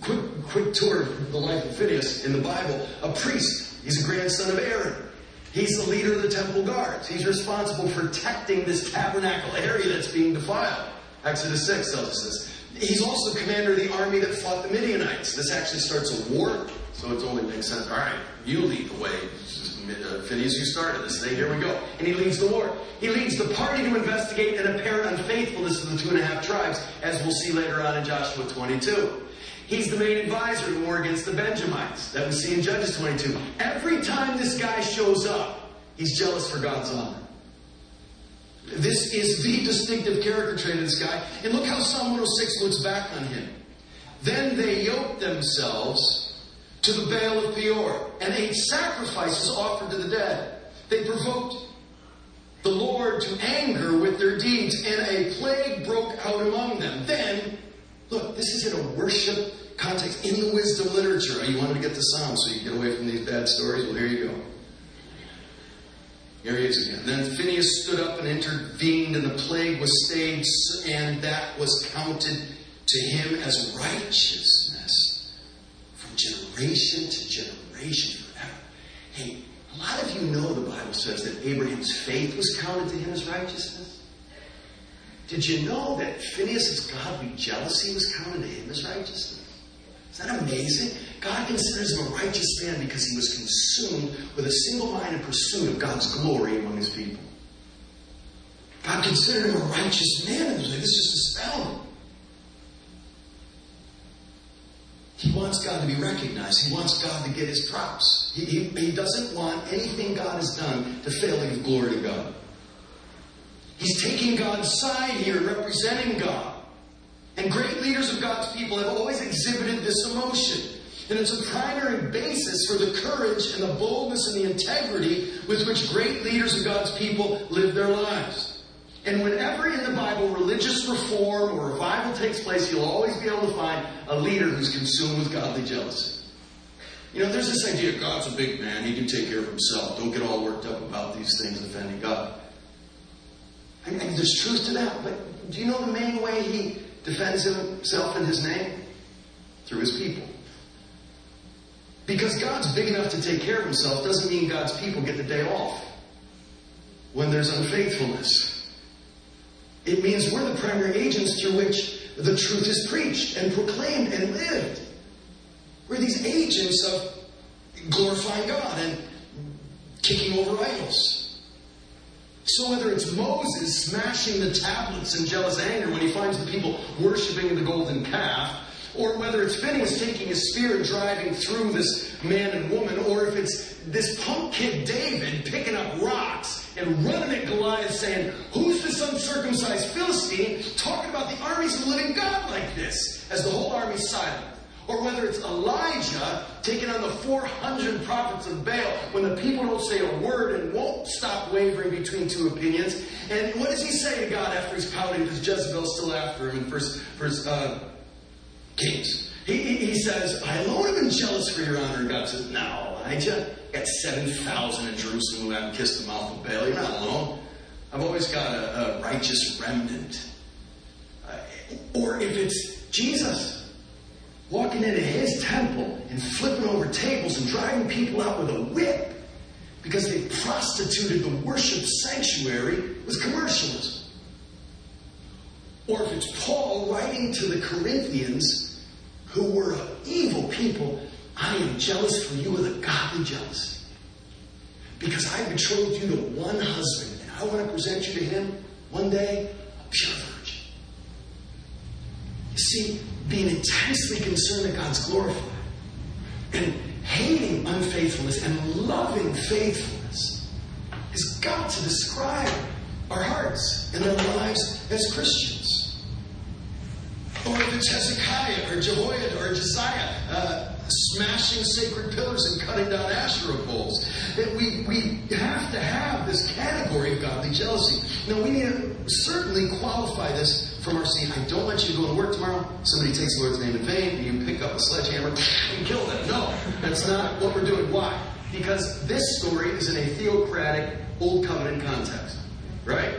quick, quick tour of the life of Phineas in the Bible. A priest. He's a grandson of Aaron. He's the leader of the temple guards. He's responsible for protecting this tabernacle area that's being defiled. Exodus 6 tells us this. He's also commander of the army that fought the Midianites. This actually starts a war, so it only makes sense. All right, you lead the way. Uh, Phineas, you started this thing. Here we go. And he leads the war. He leads the party to investigate an apparent unfaithfulness of the two and a half tribes, as we'll see later on in Joshua 22. He's the main advisor in the war against the Benjamites that we see in Judges 22. Every time this guy shows up, he's jealous for God's honor. This is the distinctive character trait of this guy. And look how Psalm 106 looks back on him. Then they yoked themselves to the Baal of Peor and ate sacrifices offered to the dead. They provoked the Lord to anger with their deeds, and a plague broke out among them. Then, look, this is in a worship context in the wisdom literature. Oh, you wanted to get the Psalms so you get away from these bad stories? Well, here you go. Here he is again. Then Phineas stood up and intervened, and the plague was stayed, and that was counted to him as righteousness from generation to generation forever. Hey, a lot of you know the Bible says that Abraham's faith was counted to him as righteousness. Did you know that Phineas's godly jealousy was counted to him as righteousness? Is that amazing? God considers him a righteous man because he was consumed with a single minded pursuit of God's glory among his people. God considered him a righteous man. This is astounding. He wants God to be recognized. He wants God to get his props. He, he, he doesn't want anything God has done to fail to give glory to God. He's taking God's side here, representing God. And great leaders of God's people have always exhibited this emotion. And it's a primary basis for the courage and the boldness and the integrity with which great leaders of God's people live their lives. And whenever in the Bible religious reform or revival takes place, you'll always be able to find a leader who's consumed with godly jealousy. You know, there's this idea God's a big man, he can take care of himself. Don't get all worked up about these things offending God. I mean, there's truth to that, but do you know the main way he defends himself in his name? Through his people. Because God's big enough to take care of himself doesn't mean God's people get the day off when there's unfaithfulness. It means we're the primary agents through which the truth is preached and proclaimed and lived. We're these agents of glorifying God and kicking over idols. So whether it's Moses smashing the tablets in jealous anger when he finds the people worshiping the golden calf, or whether it's Phineas taking his spear and driving through this man and woman, or if it's this punk kid David picking up rocks and running at Goliath saying, Who's this uncircumcised Philistine talking about the armies of the living God like this? As the whole army's silent. Or whether it's Elijah taking on the 400 prophets of Baal when the people don't say a word and won't stop wavering between two opinions. And what does he say to God after he's pouting because Jezebel's still after him in first, first uh, Kings? He, he says, I alone have been jealous for your honor. And God says, No, Elijah, got 7,000 in Jerusalem who haven't kissed the mouth of Baal. You're not alone. I've always got a, a righteous remnant. Uh, or if it's Jesus, walking into his temple and flipping over tables and driving people out with a whip because they prostituted the worship sanctuary with commercialism. Or if it's Paul writing to the Corinthians, who were evil people, I am jealous for you with a godly jealousy. Because I betrothed you to one husband, and I want to present you to him one day a pure virgin. You see, being intensely concerned that God's glorified and hating unfaithfulness and loving faithfulness has got to describe our hearts and our lives as Christians. Or if it's Hezekiah or Jehoiada or Josiah uh, smashing sacred pillars and cutting down Asherah poles, that we, we have to have this category of godly jealousy. Now, we need to certainly qualify this from our seat. I don't want you to go to work tomorrow. Somebody takes the Lord's name in vain, and you pick up a sledgehammer and kill them. No, that's not what we're doing. Why? Because this story is in a theocratic, Old Covenant context, right?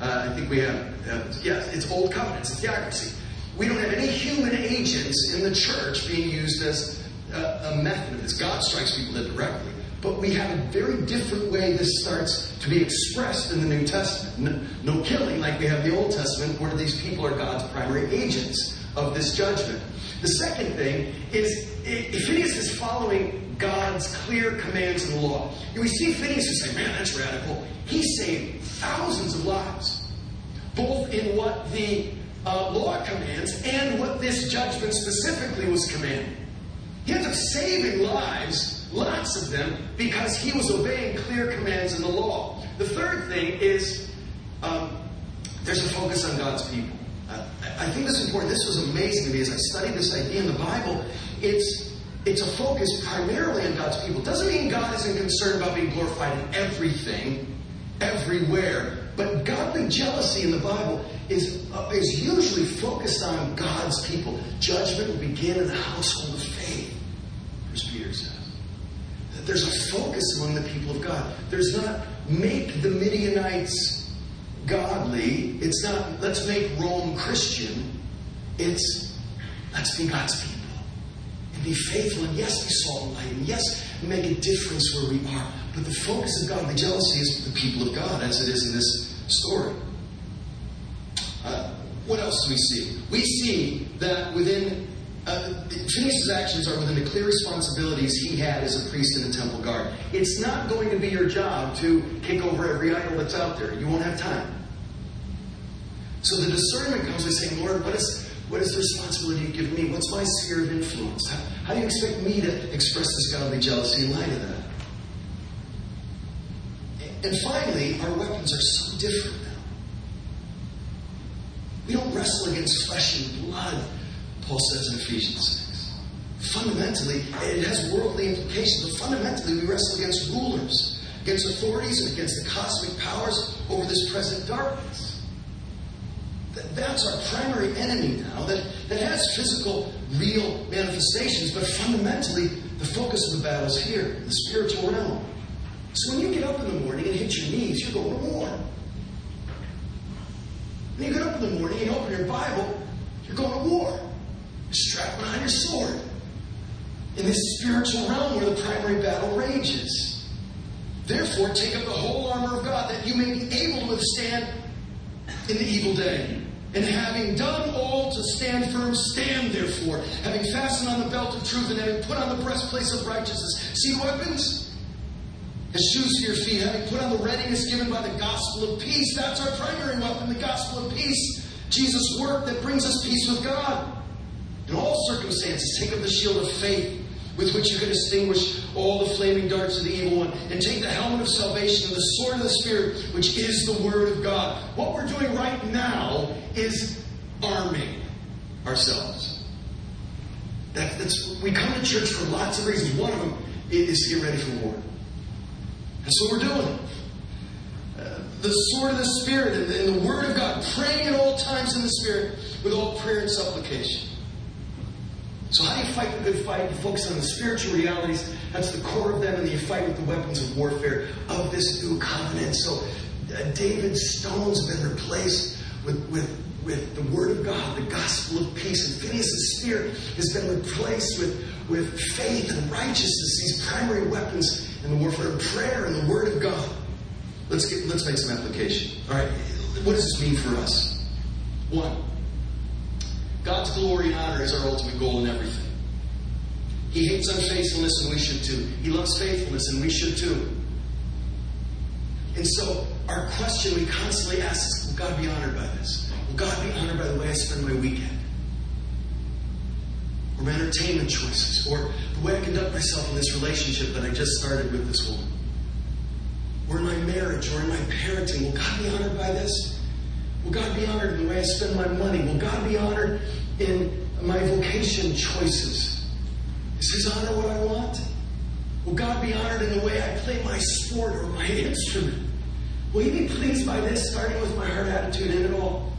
Uh, I think we have, uh, yes, it's Old Covenant, it's a theocracy. We don't have any human agents in the church being used as uh, a method of this. God strikes people directly. But we have a very different way this starts to be expressed in the New Testament. No, no killing like we have the Old Testament, where these people are God's primary agents of this judgment. The second thing is Phineas is following God's clear commands in the law. We see Phineas and say, man, that's radical. He saved thousands of lives, both in what the uh, law commands and what this judgment specifically was commanding. He ends up saving lives, lots of them, because he was obeying clear commands in the law. The third thing is um, there's a focus on God's people. Uh, I think this is important. This was amazing to me as I studied this idea in the Bible. It's it's a focus primarily on God's people. Doesn't mean God isn't concerned about being glorified in everything, everywhere. But godly jealousy in the Bible is, uh, is usually focused on God's people. Judgment will begin in the household of faith, as Peter says. That there's a focus among the people of God. There's not make the Midianites godly. It's not let's make Rome Christian. It's let's be God's people and be faithful. And yes, be salt and light. And yes, make a difference where we are. But the focus of godly jealousy is the people of God, as it is in this story. Uh, what else do we see? We see that within uh, Phineas' actions are within the clear responsibilities he had as a priest in the temple guard. It's not going to be your job to kick over every idol that's out there. You won't have time. So the discernment comes by saying, Lord, what is what is the responsibility you give me? What's my sphere of influence? How, how do you expect me to express this godly jealousy in light of that? And finally, our weapons are so different now. We don't wrestle against flesh and blood, Paul says in Ephesians 6. Fundamentally, it has worldly implications, but fundamentally, we wrestle against rulers, against authorities, and against the cosmic powers over this present darkness. That's our primary enemy now, that, that has physical, real manifestations, but fundamentally, the focus of the battle is here, in the spiritual realm. So when you get up in the morning and hit your knees, you're going to war. When you get up in the morning and open your Bible, you're going to war. Strapped behind your sword. In this spiritual realm where the primary battle rages. Therefore, take up the whole armor of God that you may be able to withstand in the evil day. And having done all to stand firm, stand therefore, having fastened on the belt of truth and having put on the breastplate of righteousness. See weapons? As shoes for your feet, having put on the readiness given by the gospel of peace. That's our primary weapon, the gospel of peace. Jesus' work that brings us peace with God. In all circumstances, take up the shield of faith with which you can extinguish all the flaming darts of the evil one, and take the helmet of salvation and the sword of the Spirit, which is the Word of God. What we're doing right now is arming ourselves. That, that's, we come to church for lots of reasons. One of them is to get ready for war. That's what we're doing. Uh, the sword of the Spirit and the, and the Word of God, praying at all times in the Spirit with all prayer and supplication. So, how do you fight the good fight? You focus on the spiritual realities. That's the core of them, and you fight with the weapons of warfare of this new covenant. So, uh, David's stones been replaced with, with, with the Word of God, the gospel of peace. And Phineas' spirit has been replaced with, with faith and righteousness, these primary weapons in the warfare of prayer and the Word of God. Let's, get, let's make some application. All right, what does this mean for us? One, God's glory and honor is our ultimate goal in everything. He hates unfaithfulness, and we should too. He loves faithfulness, and we should too. And so, our question we constantly ask is Will God be honored by this? Will God be honored by the way I spend my weekend? Or my entertainment choices? Or the way I conduct myself in this relationship that I just started with this woman? Or in my marriage? Or in my parenting? Will God be honored by this? Will God be honored in the way I spend my money? Will God be honored in my vocation choices? Is His honor what I want? Will God be honored in the way I play my sport or my instrument? Will He be pleased by this, starting with my heart attitude in it all?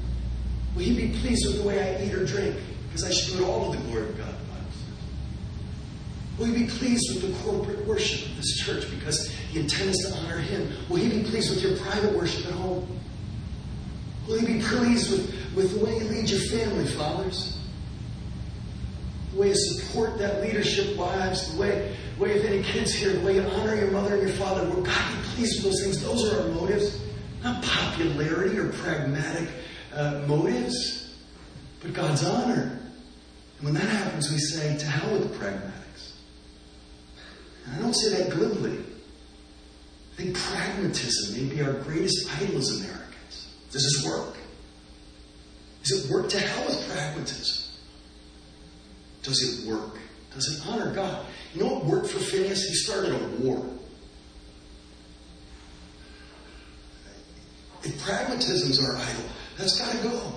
Will He be pleased with the way I eat or drink? Because I should do it all to the glory of God. Will He be pleased with the corporate worship of this church because the intent is to honor Him? Will He be pleased with your private worship at home? Will He be pleased with, with the way you lead your family, fathers? The way you support that leadership, wives, the way, way if any kids here, the way you honor your mother and your father. Will God be pleased with those things? Those are our motives. Not popularity or pragmatic uh, motives, but God's honor. And when that happens, we say, to hell with the pragmatics. And I don't say that glibly. I think pragmatism may be our greatest idol as Americans. Does this work? Does it work to hell with pragmatism? Does it work? Does it honor God? You know what worked for Phineas? He started a war. If pragmatism's our idol, that's got to go.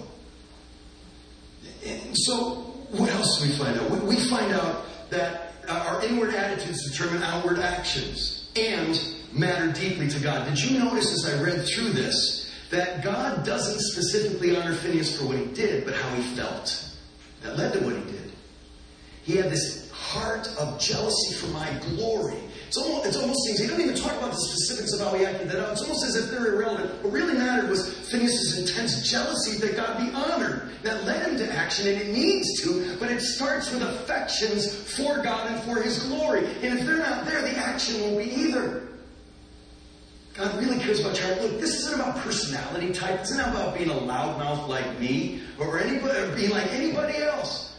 And so, what else do we find out? We find out that uh, our inward attitudes determine outward actions and matter deeply to God. Did you notice as I read through this that God doesn't specifically honor Phineas for what he did, but how he felt? That led to what he did. He had this heart of jealousy for my glory. It's almost, it's almost seems he doesn't even talk about the specifics of how he acted that out. It's almost as if they're irrelevant. What really mattered was Phineas' intense jealousy that God be honored. That led him to action, and it needs to, but it starts with affections for God and for his glory. And if they're not there, the action won't be either. God really cares about your. Look, this isn't about personality type. It's not about being a loudmouth like me or anybody or being like anybody else.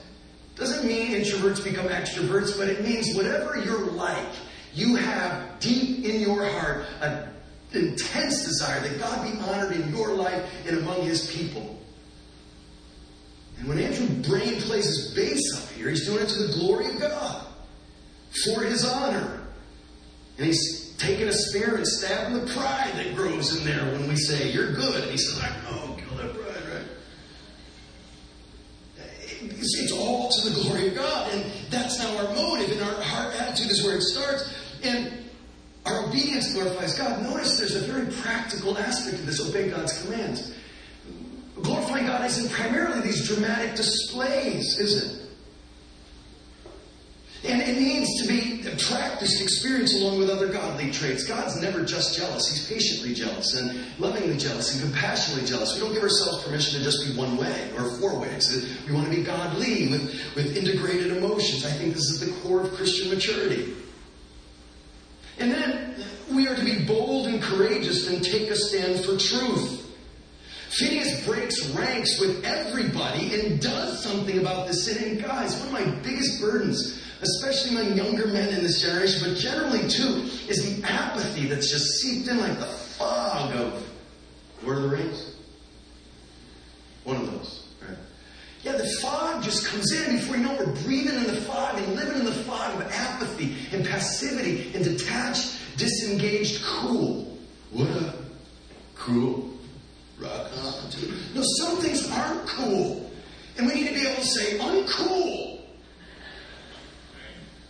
Doesn't mean introverts become extroverts, but it means whatever you're like, you have deep in your heart an intense desire that God be honored in your life and among his people. And when Andrew Brain plays his bass up here, he's doing it to the glory of God for his honor. And he's taking a spear and stabbing the pride that grows in there when we say, You're good. And he says, I know, kill that pride, right? It's, it's all to the glory of God. And that's now our motive, and our heart attitude is where it starts. And our obedience glorifies God. Notice there's a very practical aspect of this obey God's commands. Glorifying God isn't primarily these dramatic displays, is it? And it needs to be practiced experience along with other godly traits. God's never just jealous. He's patiently jealous and lovingly jealous and compassionately jealous. We don't give ourselves permission to just be one way or four ways. We want to be godly with, with integrated emotions. I think this is the core of Christian maturity. And then we are to be bold and courageous and take a stand for truth. Phineas breaks ranks with everybody and does something about the sin. And guys, one of my biggest burdens, especially among younger men in this generation, but generally too, is the apathy that's just seeped in like the fog of Lord of the Rings. One of those, right? Yeah, the fog just comes in before you know we're breathing in the fog and living in the fog of apathy and passivity and detached, disengaged, cool. What up? Cool. Rock on. No, some things aren't cool. And we need to be able to say, uncool.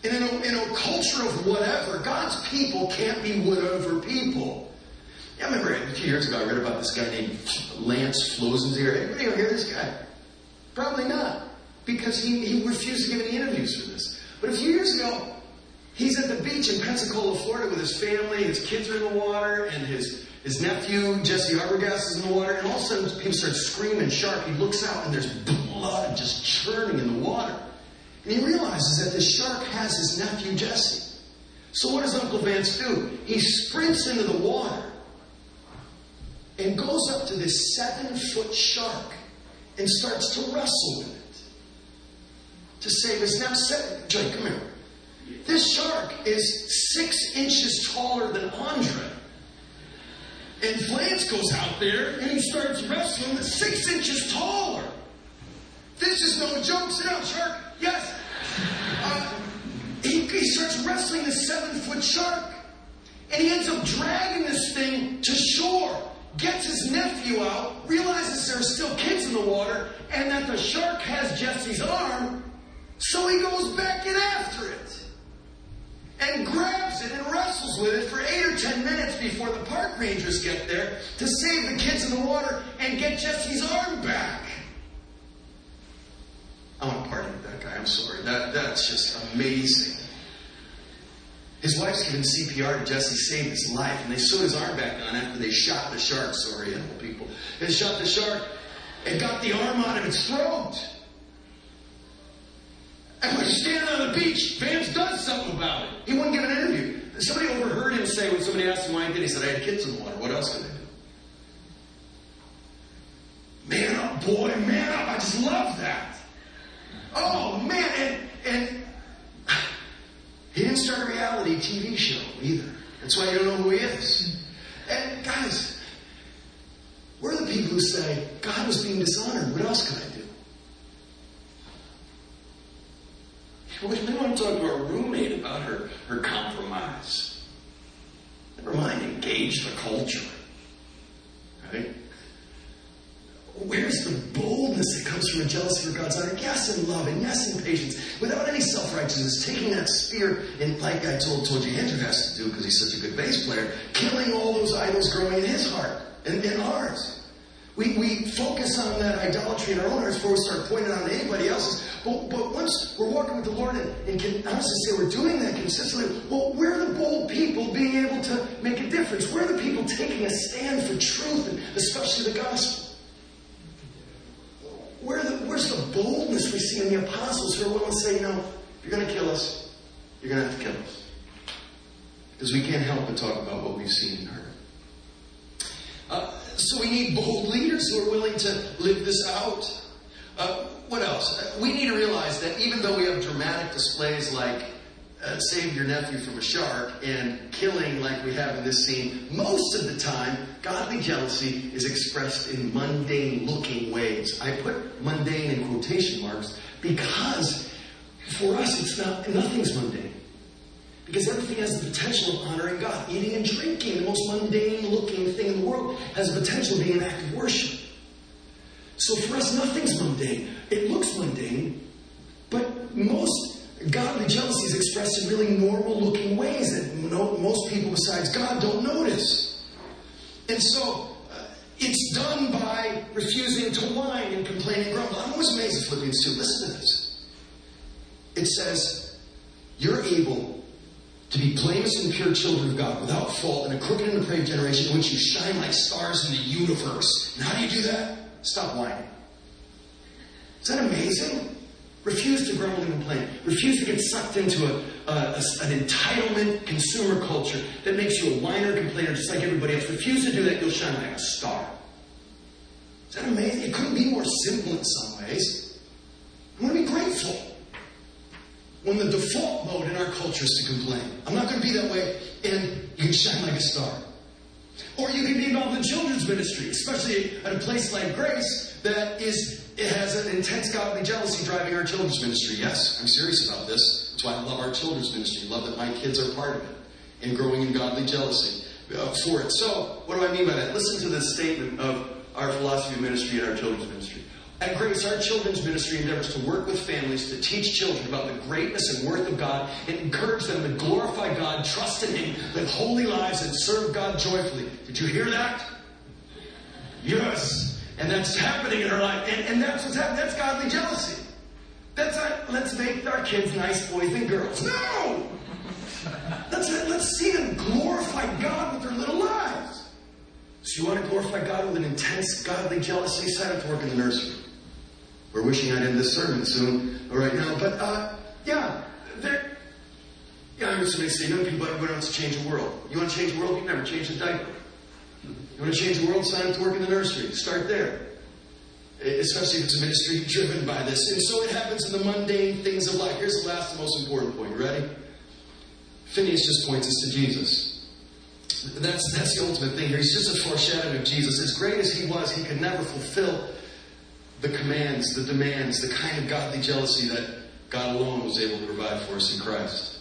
And in a, in a culture of whatever, God's people can't be whatever people. Yeah, I remember a few years ago I read about this guy named Vance Flosenzier. Anybody ever hear this guy? Probably not. Because he, he refused to give any interviews for this. But a few years ago, he's at the beach in Pensacola, Florida with his family. His kids are in the water, and his his nephew, Jesse Arbogast, is in the water, and all of a sudden people start screaming shark. He looks out and there's blood just churning in the water. And he realizes that this shark has his nephew, Jesse. So what does Uncle Vance do? He sprints into the water and goes up to this seven foot shark and starts to wrestle with it to save his nephew. Joy, come here. This shark is six inches taller than Andre. And Vance goes out there and he starts wrestling with six inches taller. This is no joke. Sit down, shark. Yes. Uh, he, he starts wrestling this seven foot shark. And he ends up dragging this thing to shore. Gets his nephew out, realizes there are still kids in the water, and that the shark has Jesse's arm, so he goes back in after it and grabs it and wrestles with it for eight or ten minutes before the park rangers get there to save the kids in the water and get Jesse's arm back. I want to party with that guy. I'm sorry. That, that's just amazing. His wife's given CPR to Jesse, saved his life, and they sewed his arm back on after they shot the shark. Sorry, animal people. They shot the shark and got the arm out of its throat. And we're standing on the beach. Vance does something about it. He wouldn't give an interview. Somebody overheard him say when somebody asked him why he did, he said, I had kids in the water. What else could I do? Man up, boy, man up. I just love that. Oh, man. And, and *sighs* he didn't start a reality TV show either. That's why you don't know who he is. And guys, we're the people who say, God was being dishonored. What else could I do? We may want to talk to our roommate about her, her compromise. Never mind, engage the culture. Right? Where's the boldness that comes from a jealousy for God's honor? Yes, in love, and yes, in patience, without any self righteousness, taking that spear, and like I told, told you Andrew has to do because he's such a good bass player, killing all those idols growing in his heart and in ours. We, we focus on that idolatry in our own hearts before we start pointing out anybody else's. But, but once we're walking with the Lord and, and can honestly say we're doing that consistently, well, we're the bold people being able to make a difference. We're the people taking a stand for truth, and especially the gospel. Where the, where's the boldness we see in the apostles who are willing to say, no, you're going to kill us. You're going to have to kill us. Because we can't help but talk about what we've seen and heard. Uh, so we need bold leaders who are willing to live this out. Uh, what else? Uh, we need to realize that even though we have dramatic displays like uh, save your nephew from a shark and killing like we have in this scene, most of the time, godly jealousy is expressed in mundane looking ways. I put mundane in quotation marks because for us it's not, nothing's mundane. Because everything has the potential of honoring God. Eating and drinking, the most mundane looking thing in the world, has the potential of being an act of worship. So for us, nothing's mundane. It looks mundane, but most godly jealousy is expressed in really normal looking ways that no, most people besides God don't notice. And so uh, it's done by refusing to whine and complain and grumble. I'm always amazed at Philippians 2. Listen to this. It says, You're able to be blameless and pure children of God without fault in a crooked and depraved generation in which you shine like stars in the universe. And how do you do that? Stop whining. Is that amazing? Refuse to grumble and complain. Refuse to get sucked into a, a, a, an entitlement consumer culture that makes you a whiner, complainer, just like everybody else. Refuse to do that, you'll shine like a star. Is that amazing? It couldn't be more simple in some ways. I want to be grateful when the default mode in our culture is to complain. I'm not going to be that way, and you can shine like a star. Or you can be involved in children's ministry, especially at a place like Grace that is it has an intense godly jealousy driving our children's ministry. Yes, I'm serious about this. That's why I love our children's ministry. Love that my kids are part of it and growing in godly jealousy uh, for it. So, what do I mean by that? Listen to this statement of our philosophy of ministry and our children's ministry. At Grace, our children's ministry endeavors to work with families to teach children about the greatness and worth of God and encourage them to glorify God, trust in Him, live holy lives, and serve God joyfully. Did you hear that? Yes. And that's happening in our life. And, and that's what's happening. That's godly jealousy. That's not, let's make our kids nice boys and girls. No! Let's, let's see them glorify God with their little lives. So you want to glorify God with an intense godly jealousy? Sign up to work in the nursery. We're wishing I'd end this sermon soon, or right now. But uh, yeah, there. Yeah, I heard somebody say, young people, everybody wants to change the world. You want to change the world? You never change the diaper. You want to change the world? Sign up to work in the nursery. Start there. Especially if it's a ministry *laughs* driven by this. And so it happens in the mundane things of life. Here's the last and most important point. You ready? Phineas just points us to Jesus. That's, that's the ultimate thing here. He's just a foreshadowing of Jesus. As great as he was, he could never fulfill the commands, the demands, the kind of godly jealousy that God alone was able to provide for us in Christ.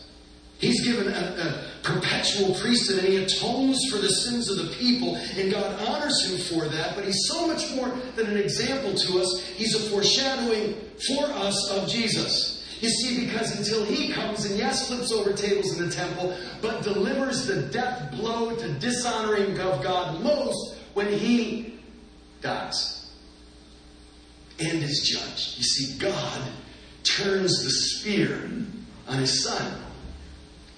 He's given a, a, perpetual priesthood and he atones for the sins of the people, and God honors him for that. But he's so much more than an example to us, he's a foreshadowing for us of Jesus. You see, because until he comes and, yes, flips over tables in the temple, but delivers the death blow to dishonoring of God most when he dies and is judged. You see, God turns the spear on his son.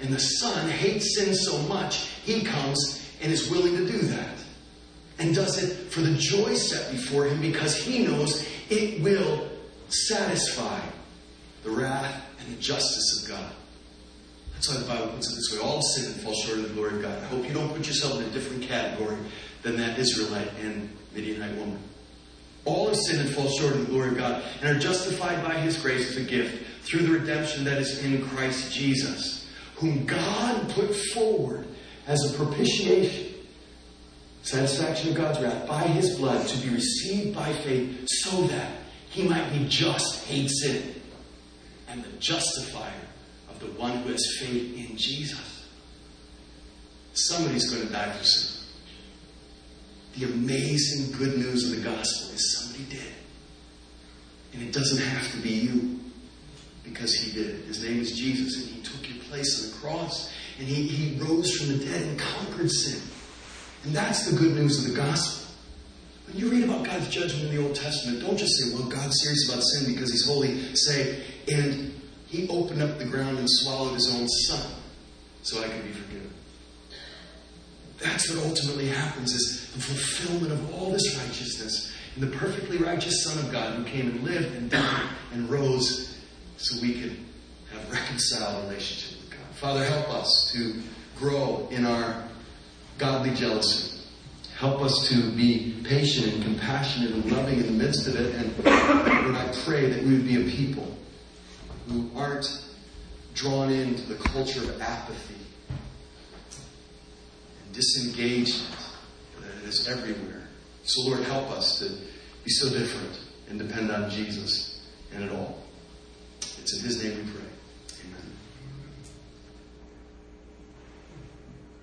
And the son hates sin so much, he comes and is willing to do that. And does it for the joy set before him because he knows it will satisfy the wrath and the justice of God. That's why the Bible puts it this way all sin and fall short of the glory of God. I hope you don't put yourself in a different category than that Israelite and Midianite woman. All have sinned and fall short of the glory of God and are justified by His grace as a gift through the redemption that is in Christ Jesus, whom God put forward as a propitiation, satisfaction of God's wrath, by His blood to be received by faith so that He might be just, hate sin and the justifier of the one who has faith in Jesus. Somebody's going to die for sin. The amazing good news of the gospel is somebody did. And it doesn't have to be you because he did. His name is Jesus, and he took place on the cross. And he, he rose from the dead and conquered sin. And that's the good news of the gospel. When you read about God's judgment in the Old Testament, don't just say, well, God's serious about sin because he's holy. Say, and he opened up the ground and swallowed his own son so I could be forgiven. That's what ultimately happens is the fulfillment of all this righteousness in the perfectly righteous Son of God who came and lived and died and rose so we could have reconciled relationship. Father, help us to grow in our godly jealousy. Help us to be patient and compassionate and loving in the midst of it. And Lord, I pray that we would be a people who aren't drawn into the culture of apathy and disengagement that is everywhere. So, Lord, help us to be so different and depend on Jesus in it all. It's in His name we pray. Amen.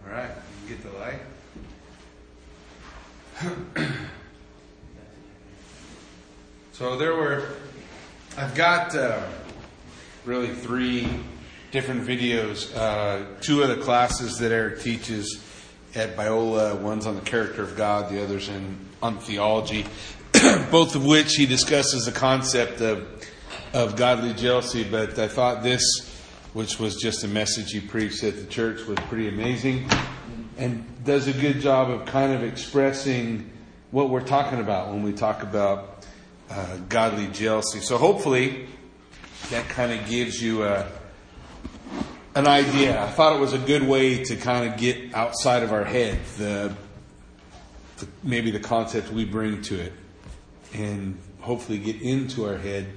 All right, you get the light. *clears throat* so there were, I've got uh, really three different videos. Uh, two of the classes that Eric teaches at Biola, one's on the character of God, the other's in on theology. *clears throat* Both of which he discusses the concept of of godly jealousy. But I thought this, which was just a message he preached at the church, was pretty amazing, and does a good job of kind of expressing what we're talking about when we talk about uh, godly jealousy. So hopefully that kind of gives you a, an idea. I thought it was a good way to kind of get outside of our head the, the maybe the concept we bring to it, and hopefully get into our head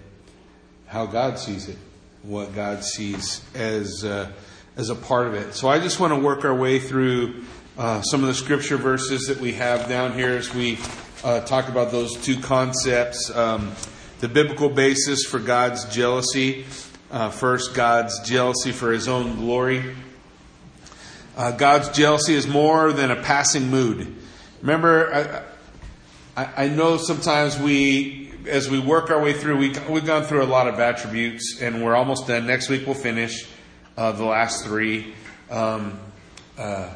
how God sees it, what God sees as uh, as a part of it. So I just want to work our way through uh, some of the scripture verses that we have down here as we uh, talk about those two concepts. Um, the biblical basis for God's jealousy. Uh, first, God's jealousy for his own glory. Uh, God's jealousy is more than a passing mood. Remember, I, I, I, know sometimes we, as we work our way through, we, we've gone through a lot of attributes, and we're almost done. Next week we'll finish uh, the last three um, uh,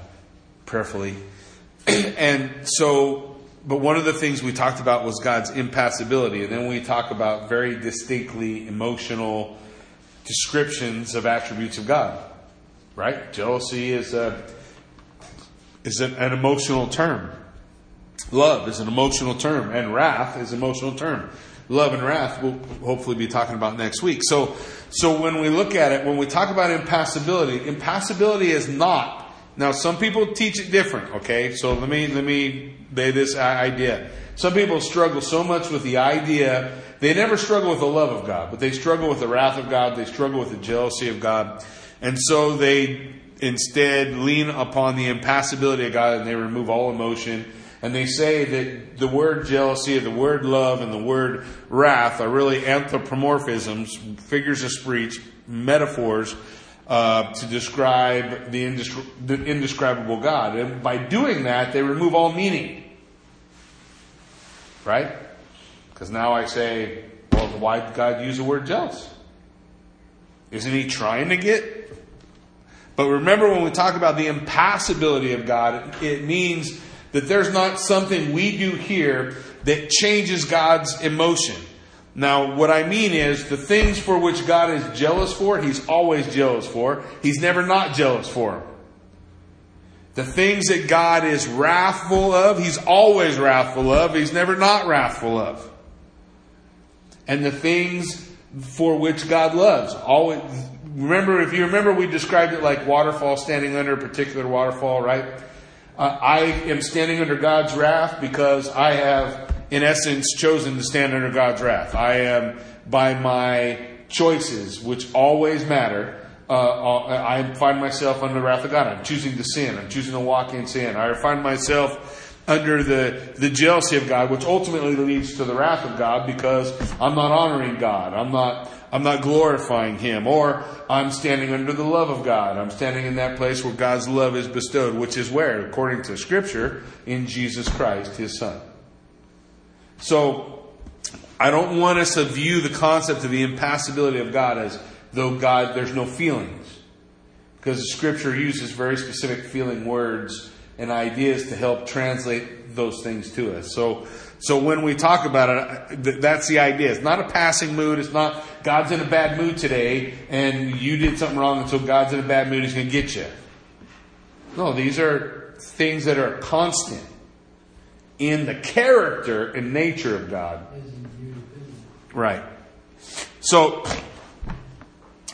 prayerfully. *clears throat* and so, but one of the things we talked about was God's impassibility, and then we talk about very distinctly emotional descriptions of attributes of God. Right? Jealousy is a is an, an emotional term. Love is an emotional term, and wrath is an emotional term. Love and wrath we'll hopefully be talking about next week. So, so when we look at it, when we talk about impassibility, impassibility is not. Now, some people teach it different. Okay, so let me let me lay this idea. Some people struggle so much with the idea they never struggle with the love of God, but they struggle with the wrath of God. They struggle with the jealousy of God, and so they instead lean upon the impassibility of God and they remove all emotion and they say that the word jealousy, the word love, and the word wrath are really anthropomorphisms, figures of speech, metaphors uh, to describe the, indescri- the indescribable God. And by doing that, they remove all meaning. Right? Because now I say, well, why did God use the word jealous? Isn't he trying to get? But remember when we talk about the impassibility of God, it means that there's not something we do here that changes God's emotion. Now, what I mean is the things for which God is jealous for, He's always jealous for. He's never not jealous for them. The things that God is wrathful of, He's always wrathful of. He's never not wrathful of. And the things for which God loves, always, remember, if you remember, we described it like waterfall standing under a particular waterfall, right? I am standing under God's wrath because I have, in essence, chosen to stand under God's wrath. I am, by my choices, which always matter, uh, uh, I find myself under the wrath of God. I'm choosing to sin. I'm choosing to walk in sin. I find myself under the, the jealousy of God, which ultimately leads to the wrath of God because I'm not honoring God. I'm not I'm not glorifying Him. Or I'm standing under the love of God. I'm standing in that place where God's love is bestowed, which is where, according to Scripture, in Jesus Christ, His Son. So, I don't want us to view the concept of the impassibility of God as though God, there's no feelings. Because the Scripture uses very specific feeling words and ideas to help translate those things to us. So, so when we talk about it, that's the idea. It's not a passing mood. It's not God's in a bad mood today and you did something wrong and so God's in a bad mood. He's going to get you. No, these are things that are constant in the character and nature of God. Right. So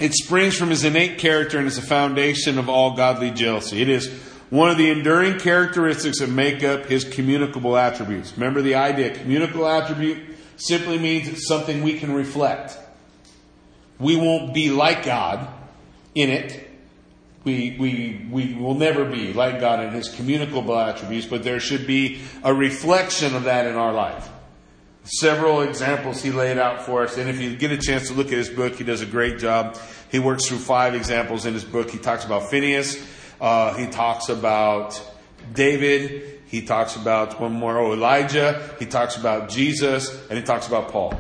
it springs from his innate character and is the foundation of all godly jealousy. It is one of the enduring characteristics that make up his communicable attributes. Remember the idea communicable attribute simply means it's something we can reflect. We won't be like God in it. We, we, we will never be like God in his communicable attributes, but there should be a reflection of that in our life. Several examples he laid out for us, and if you get a chance to look at his book, he does a great job. He works through five examples in his book. He talks about Phineas, uh, he talks about David. He talks about one more, oh, Elijah. He talks about Jesus. And he talks about Paul.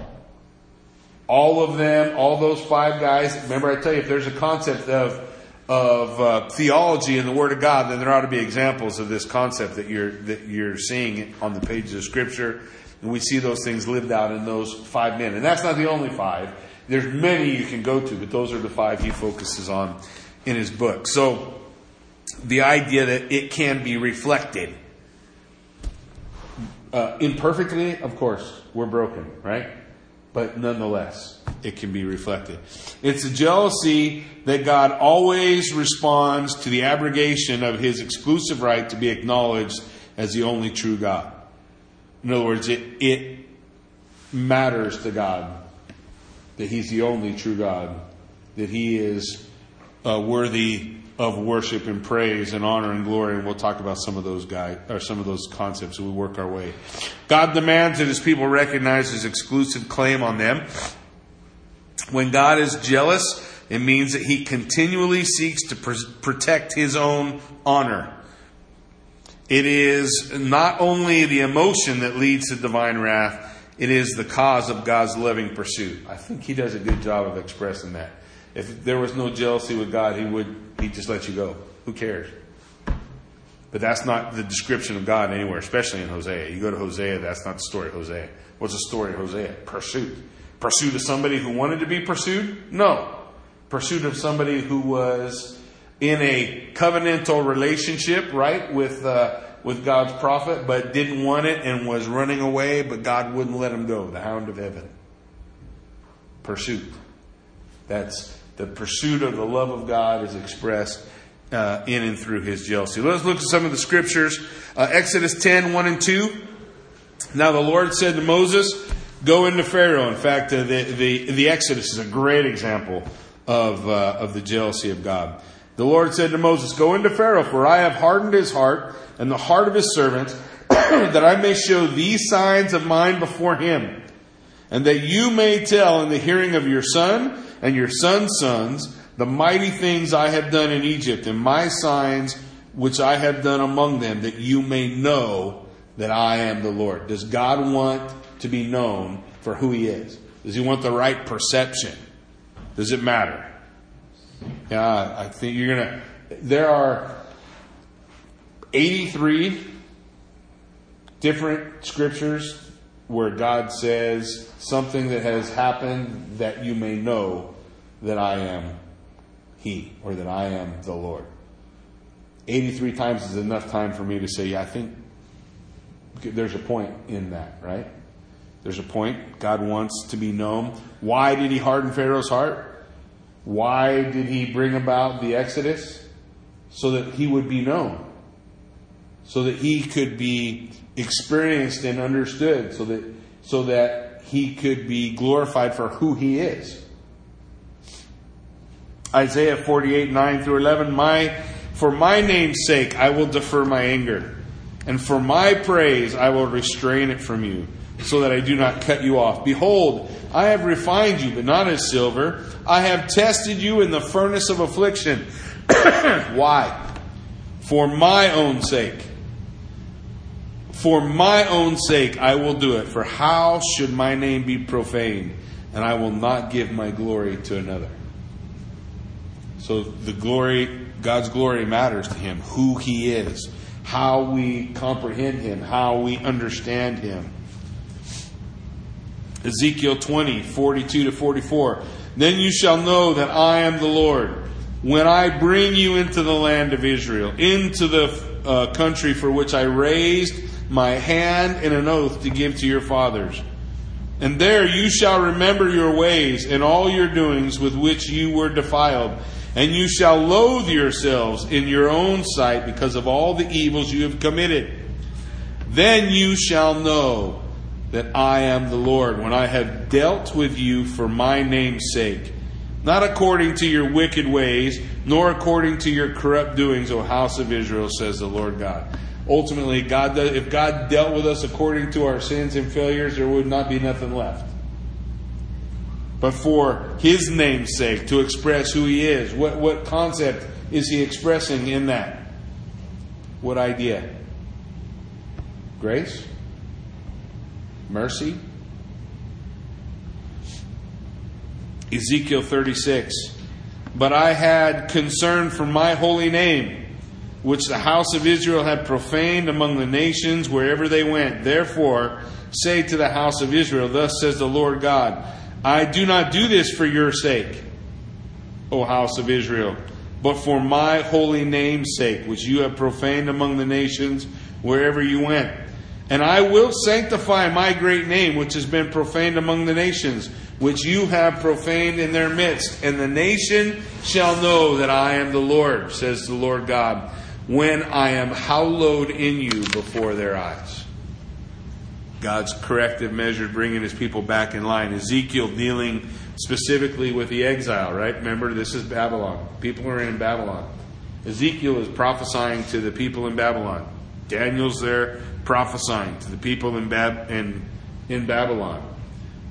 All of them, all those five guys. Remember, I tell you, if there's a concept of of uh, theology in the Word of God, then there ought to be examples of this concept that you're that you're seeing on the pages of Scripture, and we see those things lived out in those five men. And that's not the only five. There's many you can go to, but those are the five he focuses on in his book. So the idea that it can be reflected. Uh, imperfectly, of course, we're broken, right? But nonetheless, it can be reflected. It's a jealousy that God always responds to the abrogation of his exclusive right to be acknowledged as the only true God. In other words, it, it matters to God that he's the only true God, that he is uh, worthy of worship and praise and honor and glory, and we'll talk about some of those guys or some of those concepts as we work our way. God demands that his people recognize his exclusive claim on them. When God is jealous, it means that he continually seeks to pr- protect his own honor. It is not only the emotion that leads to divine wrath, it is the cause of God's loving pursuit. I think he does a good job of expressing that. If there was no jealousy with God, he would he'd just let you go. Who cares? But that's not the description of God anywhere, especially in Hosea. You go to Hosea, that's not the story of Hosea. What's the story of Hosea? Pursuit. Pursuit of somebody who wanted to be pursued? No. Pursuit of somebody who was in a covenantal relationship, right, with uh, with God's prophet, but didn't want it and was running away, but God wouldn't let him go. The hound of heaven. Pursuit. That's the pursuit of the love of God is expressed uh, in and through his jealousy. Let's look at some of the scriptures. Uh, Exodus 10, 1 and 2. Now the Lord said to Moses, Go into Pharaoh. In fact, uh, the, the, the Exodus is a great example of, uh, of the jealousy of God. The Lord said to Moses, Go into Pharaoh, for I have hardened his heart and the heart of his servants, *clears throat* that I may show these signs of mine before him, and that you may tell in the hearing of your son and your son's sons the mighty things I have done in Egypt, and my signs which I have done among them, that you may know that I am the Lord. Does God want to be known for who he is? Does he want the right perception? Does it matter? Yeah, I think you're going to. There are 83 different scriptures where God says something that has happened that you may know that I am He or that I am the Lord. 83 times is enough time for me to say, yeah, I think there's a point in that, right? There's a point. God wants to be known. Why did he harden Pharaoh's heart? Why did he bring about the Exodus? So that he would be known. So that he could be experienced and understood. So that, so that he could be glorified for who he is. Isaiah 48, 9 through 11. My, for my name's sake, I will defer my anger. And for my praise, I will restrain it from you, so that I do not cut you off. Behold, I have refined you, but not as silver. I have tested you in the furnace of affliction. *coughs* Why? For my own sake. For my own sake, I will do it. For how should my name be profaned? And I will not give my glory to another. So the glory, God's glory matters to him, who he is how we comprehend him, how we understand him. Ezekiel 20, 42 to 44. Then you shall know that I am the Lord when I bring you into the land of Israel, into the uh, country for which I raised my hand in an oath to give to your fathers. And there you shall remember your ways and all your doings with which you were defiled and you shall loathe yourselves in your own sight because of all the evils you have committed. Then you shall know that I am the Lord when I have dealt with you for my name's sake, not according to your wicked ways, nor according to your corrupt doings, O house of Israel, says the Lord God. Ultimately, God, if God dealt with us according to our sins and failures, there would not be nothing left but for his name's sake, to express who he is. What, what concept is he expressing in that? What idea? Grace? Mercy? Ezekiel 36. But I had concern for my holy name, which the house of Israel had profaned among the nations wherever they went. Therefore, say to the house of Israel, Thus says the Lord God, I do not do this for your sake, O house of Israel, but for my holy name's sake, which you have profaned among the nations wherever you went. And I will sanctify my great name, which has been profaned among the nations, which you have profaned in their midst. And the nation shall know that I am the Lord, says the Lord God, when I am hallowed in you before their eyes. God's corrective measure, bringing his people back in line. Ezekiel dealing specifically with the exile, right? Remember, this is Babylon. People are in Babylon. Ezekiel is prophesying to the people in Babylon. Daniel's there prophesying to the people in, Bab- in, in Babylon.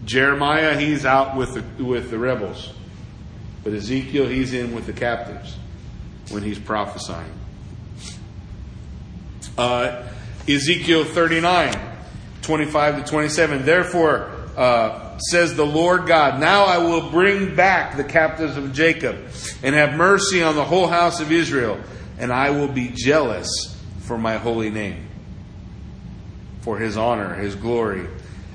Jeremiah, he's out with the, with the rebels. But Ezekiel, he's in with the captives when he's prophesying. Uh, Ezekiel 39. 25 to 27. Therefore, uh, says the Lord God, now I will bring back the captives of Jacob and have mercy on the whole house of Israel, and I will be jealous for my holy name, for his honor, his glory.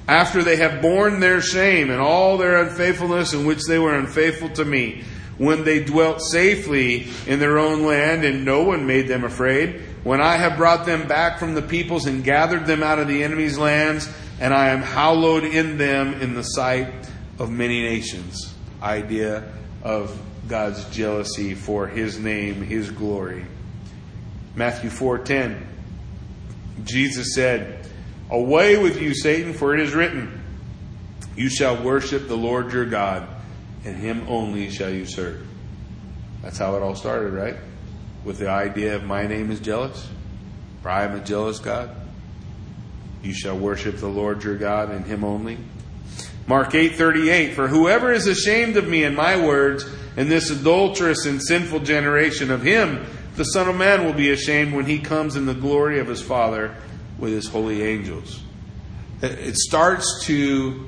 After they have borne their shame and all their unfaithfulness in which they were unfaithful to me, when they dwelt safely in their own land and no one made them afraid, when I have brought them back from the peoples and gathered them out of the enemy's lands, and I am hallowed in them in the sight of many nations. Idea of God's jealousy for his name, his glory. Matthew 4:10 Jesus said, "Away with you Satan, for it is written, you shall worship the Lord your God, and him only shall you serve." That's how it all started, right? With the idea of my name is jealous, for I am a jealous God. You shall worship the Lord your God and him only. Mark 8:38 For whoever is ashamed of me and my words in this adulterous and sinful generation of him the son of man will be ashamed when he comes in the glory of his father with his holy angels. It starts to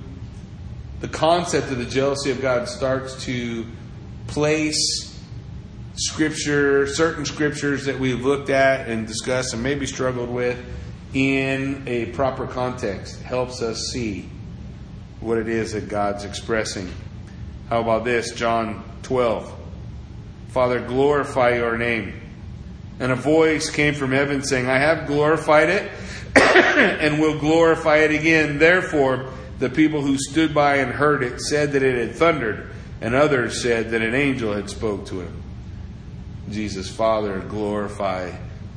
the concept of the jealousy of God starts to place scripture, certain scriptures that we've looked at and discussed and maybe struggled with in a proper context. helps us see what it is that God's expressing. How about this? John 12. Father, glorify your name. And a voice came from heaven saying, I have glorified it *coughs* and will glorify it again. Therefore, the people who stood by and heard it said that it had thundered, and others said that an angel had spoke to him. Jesus, Father, glorify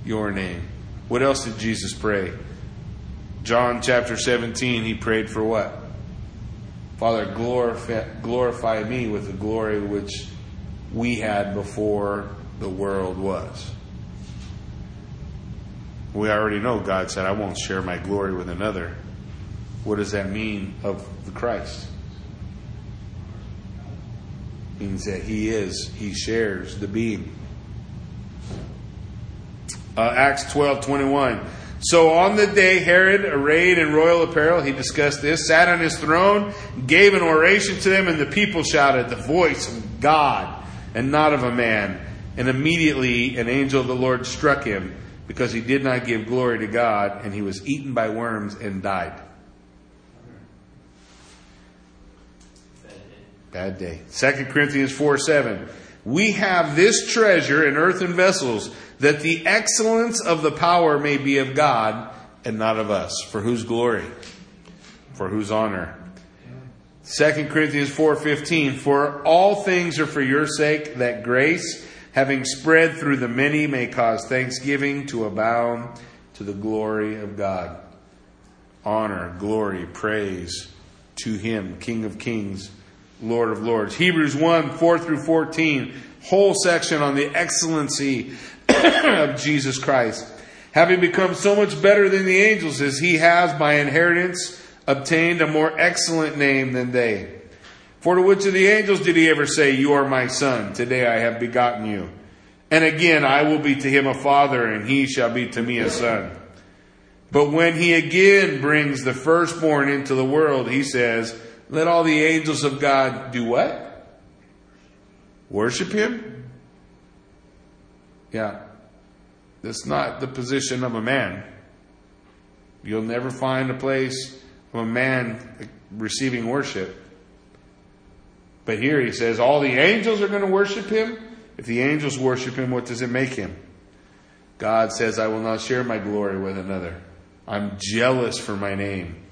your name. What else did Jesus pray? John chapter 17, he prayed for what? Father, glorify, glorify me with the glory which we had before the world was. We already know God said, I won't share my glory with another. What does that mean of the Christ? It means that he is, he shares the being. Uh, Acts 12 21. So on the day Herod, arrayed in royal apparel, he discussed this, sat on his throne, gave an oration to them, and the people shouted, The voice of God and not of a man. And immediately an angel of the Lord struck him because he did not give glory to God, and he was eaten by worms and died. Bad day. 2 Corinthians 4 7. We have this treasure in earthen vessels, that the excellence of the power may be of God and not of us. For whose glory? For whose honor? 2 Corinthians 4:15 For all things are for your sake that grace having spread through the many may cause thanksgiving to abound to the glory of God. Honor, glory, praise to him, King of kings Lord of Lords. Hebrews 1 4 through 14, whole section on the excellency *coughs* of Jesus Christ. Having become so much better than the angels as he has by inheritance obtained a more excellent name than they. For to which of the angels did he ever say, You are my son, today I have begotten you? And again, I will be to him a father, and he shall be to me a son. But when he again brings the firstborn into the world, he says, let all the angels of God do what? Worship Him? Yeah. That's not the position of a man. You'll never find a place of a man receiving worship. But here he says all the angels are going to worship him. If the angels worship him, what does it make him? God says, I will not share my glory with another. I'm jealous for my name.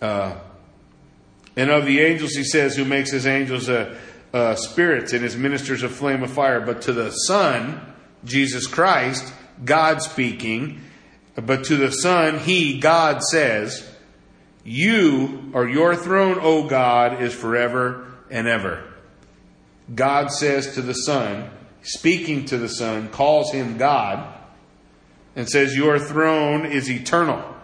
Uh, and of the angels, he says, who makes his angels spirits and his ministers a flame of fire. But to the Son, Jesus Christ, God speaking, but to the Son, he, God, says, You or your throne, O God, is forever and ever. God says to the Son, speaking to the Son, calls him God, and says, Your throne is eternal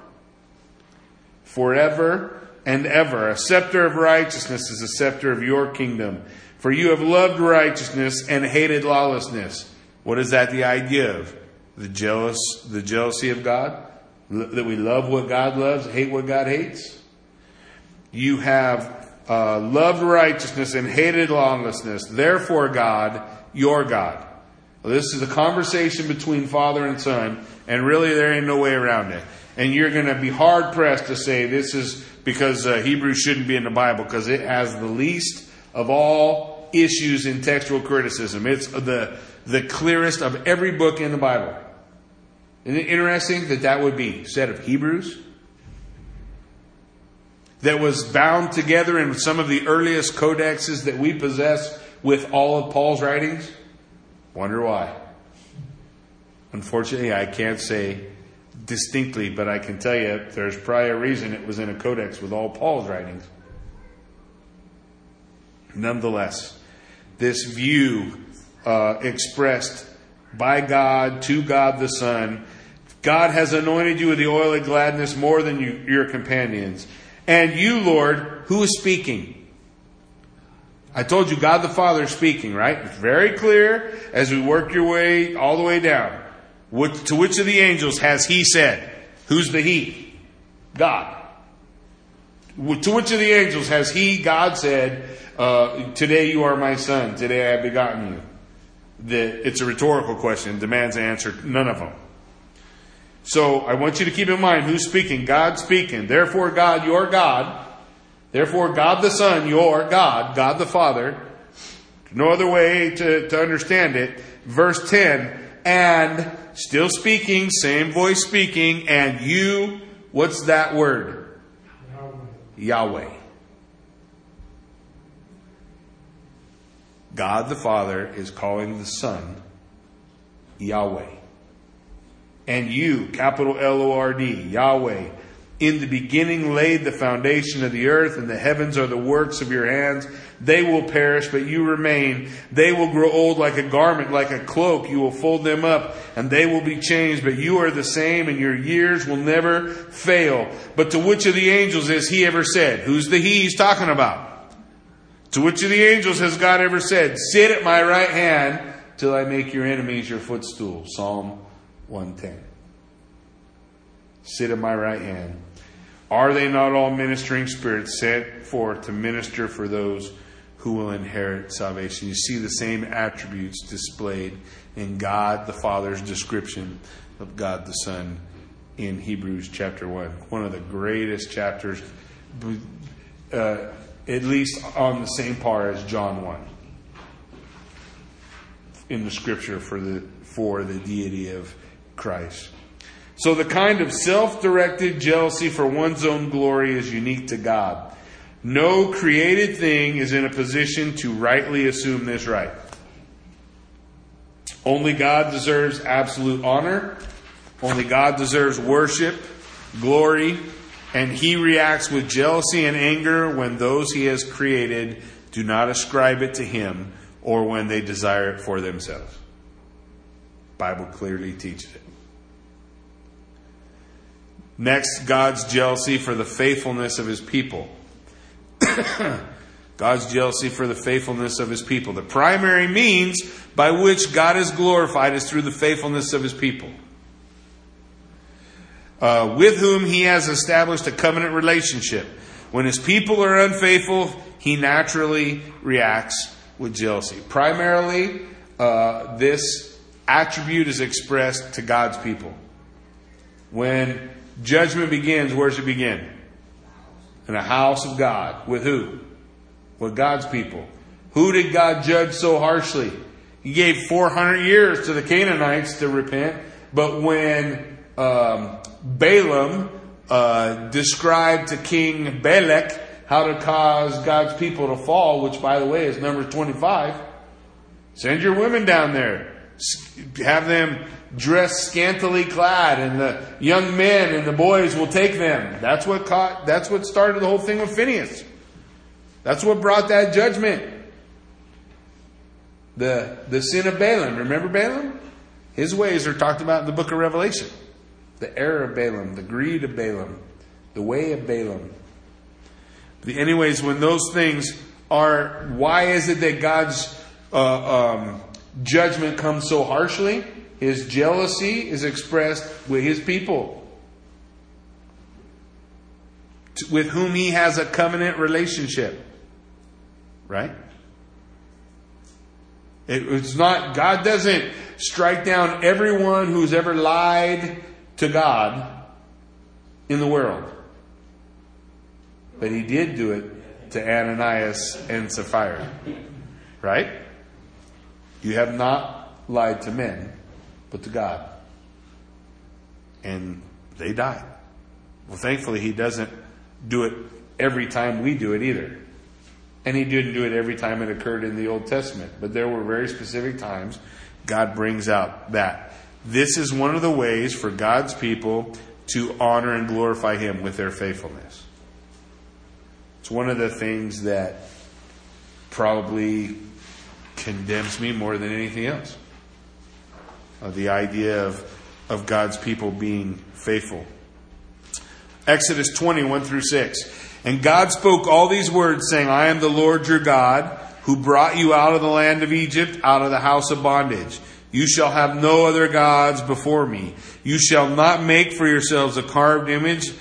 forever and ever. A scepter of righteousness is a scepter of your kingdom. For you have loved righteousness and hated lawlessness. What is that the idea of? The jealous, the jealousy of God? That we love what God loves, hate what God hates? You have uh, loved righteousness and hated lawlessness. Therefore, God, your God. Well, this is a conversation between father and son, and really there ain't no way around it and you're going to be hard pressed to say this is because uh, Hebrew shouldn't be in the Bible because it has the least of all issues in textual criticism. It's the the clearest of every book in the Bible. Isn't it interesting that that would be said of Hebrews? That was bound together in some of the earliest codexes that we possess with all of Paul's writings? Wonder why. Unfortunately, I can't say distinctly, but I can tell you there's a reason it was in a codex with all Paul's writings. Nonetheless, this view uh, expressed by God to God the Son, God has anointed you with the oil of gladness more than you, your companions. And you, Lord, who is speaking? I told you God the Father is speaking, right? It's very clear as we work your way all the way down. Which, to which of the angels has he said? Who's the he? God. To which of the angels has he, God, said, uh, Today you are my son, today I have begotten you? The, it's a rhetorical question, demands an answer. None of them. So I want you to keep in mind who's speaking. God speaking. Therefore, God, your God. Therefore, God the Son, your God, God the Father. No other way to, to understand it. Verse 10, and still speaking, same voice speaking, and you, what's that word? Yahweh. Yahweh. God the Father is calling the Son Yahweh. And you, capital L O R D, Yahweh, in the beginning laid the foundation of the earth, and the heavens are the works of your hands. They will perish, but you remain. They will grow old like a garment, like a cloak. You will fold them up, and they will be changed, but you are the same, and your years will never fail. But to which of the angels has he ever said? Who's the he he's talking about? To which of the angels has God ever said, Sit at my right hand till I make your enemies your footstool? Psalm 110. Sit at my right hand. Are they not all ministering spirits sent forth to minister for those who will inherit salvation? You see the same attributes displayed in God the Father's description of God the Son in Hebrews chapter 1. One of the greatest chapters, uh, at least on the same par as John 1 in the scripture for the, for the deity of Christ. So the kind of self-directed jealousy for one's own glory is unique to God. No created thing is in a position to rightly assume this right. Only God deserves absolute honor. Only God deserves worship, glory, and he reacts with jealousy and anger when those he has created do not ascribe it to him or when they desire it for themselves. Bible clearly teaches it. Next, God's jealousy for the faithfulness of his people. *coughs* God's jealousy for the faithfulness of his people. The primary means by which God is glorified is through the faithfulness of his people. Uh, with whom he has established a covenant relationship. When his people are unfaithful, he naturally reacts with jealousy. Primarily, uh, this attribute is expressed to God's people. When judgment begins, where does it begin? In a house of God. With who? With God's people. Who did God judge so harshly? He gave 400 years to the Canaanites to repent, but when um, Balaam uh, described to King Balak how to cause God's people to fall, which, by the way, is number 25. Send your women down there. Have them dressed scantily clad, and the young men and the boys will take them. That's what caught, that's what started the whole thing with Phineas. That's what brought that judgment. The, the sin of Balaam. Remember Balaam? His ways are talked about in the book of Revelation. The error of Balaam, the greed of Balaam, the way of Balaam. Anyways, when those things are, why is it that God's uh, um, judgment comes so harshly? His jealousy is expressed with his people, with whom he has a covenant relationship. Right? it's not, God doesn't strike down everyone who's ever lied to God in the world. But he did do it to Ananias and Sapphira. Right? You have not lied to men, but to God. And they died. Well, thankfully, he doesn't do it every time we do it either. And he didn't do it every time it occurred in the Old Testament. But there were very specific times God brings out that. This is one of the ways for God's people to honor and glorify him with their faithfulness. It's one of the things that probably condemns me more than anything else. Uh, the idea of, of God's people being faithful. Exodus 21 through 6. And God spoke all these words, saying, I am the Lord your God, who brought you out of the land of Egypt, out of the house of bondage. You shall have no other gods before me. You shall not make for yourselves a carved image,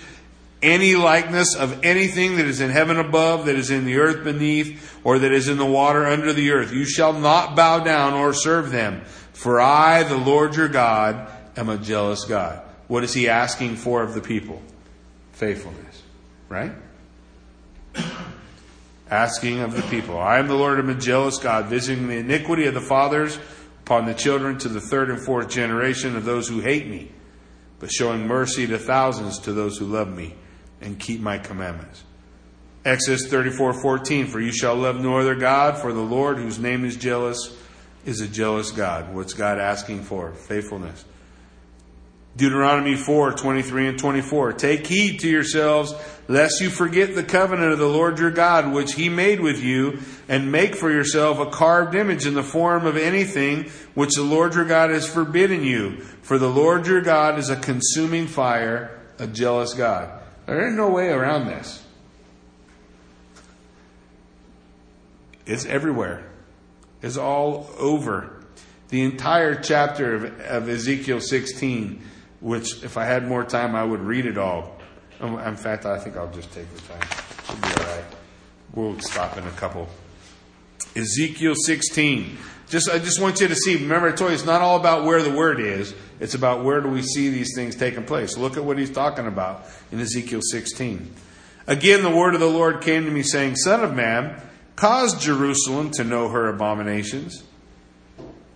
any likeness of anything that is in heaven above, that is in the earth beneath, or that is in the water under the earth. You shall not bow down or serve them. For I, the Lord your God, am a jealous God. What is he asking for of the people? Faithfulness. Right? asking of the people, I am the Lord, am a jealous God, visiting the iniquity of the fathers upon the children to the third and fourth generation of those who hate me, but showing mercy to thousands to those who love me and keep my commandments. Exodus 34:14 For you shall love no other god for the Lord whose name is jealous is a jealous God. What's God asking for? Faithfulness. Deuteronomy 4, 23 and 24. Take heed to yourselves, lest you forget the covenant of the Lord your God, which he made with you, and make for yourself a carved image in the form of anything which the Lord your God has forbidden you. For the Lord your God is a consuming fire, a jealous God. There ain't no way around this. It's everywhere. It's all over. The entire chapter of, of Ezekiel 16 which if I had more time, I would read it all. Um, in fact, I think I'll just take the time. It'll be all right. We'll stop in a couple. Ezekiel 16. Just, I just want you to see. Remember, I told you it's not all about where the word is. It's about where do we see these things taking place. Look at what he's talking about in Ezekiel 16. Again, the word of the Lord came to me, saying, "Son of man, cause Jerusalem to know her abominations,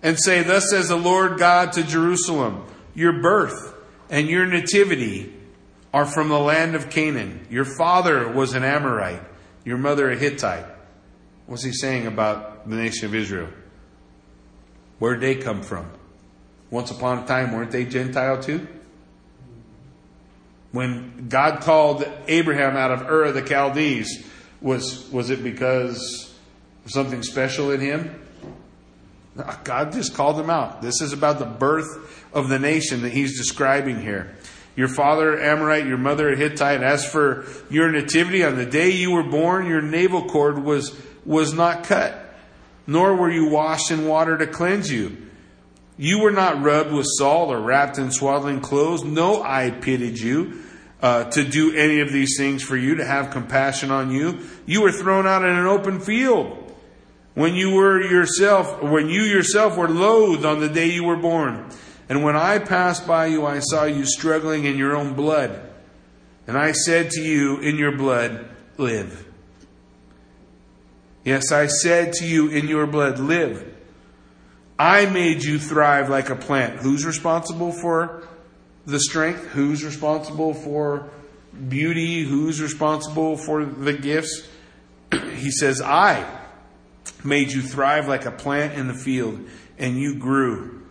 and say, Thus says the Lord God to Jerusalem: Your birth." and your nativity are from the land of Canaan. Your father was an Amorite, your mother a Hittite. What's he saying about the nation of Israel? Where'd they come from? Once upon a time, weren't they Gentile too? When God called Abraham out of Ur of the Chaldees, was, was it because of something special in him? Uh, God just called him out. This is about the birth of the nation that he's describing here. Your father Amorite, your mother Hittite. As for your nativity, on the day you were born, your navel cord was, was not cut, nor were you washed in water to cleanse you. You were not rubbed with salt or wrapped in swaddling clothes. No eye pitied you uh, to do any of these things for you, to have compassion on you. You were thrown out in an open field when you were yourself, when you yourself were loathed on the day you were born. And when I passed by you, I saw you struggling in your own blood. And I said to you, in your blood, live. Yes, I said to you, in your blood, live. I made you thrive like a plant. Who's responsible for the strength? Who's responsible for beauty? Who's responsible for the gifts? *clears throat* he says, I made you thrive like a plant in the field, and you grew,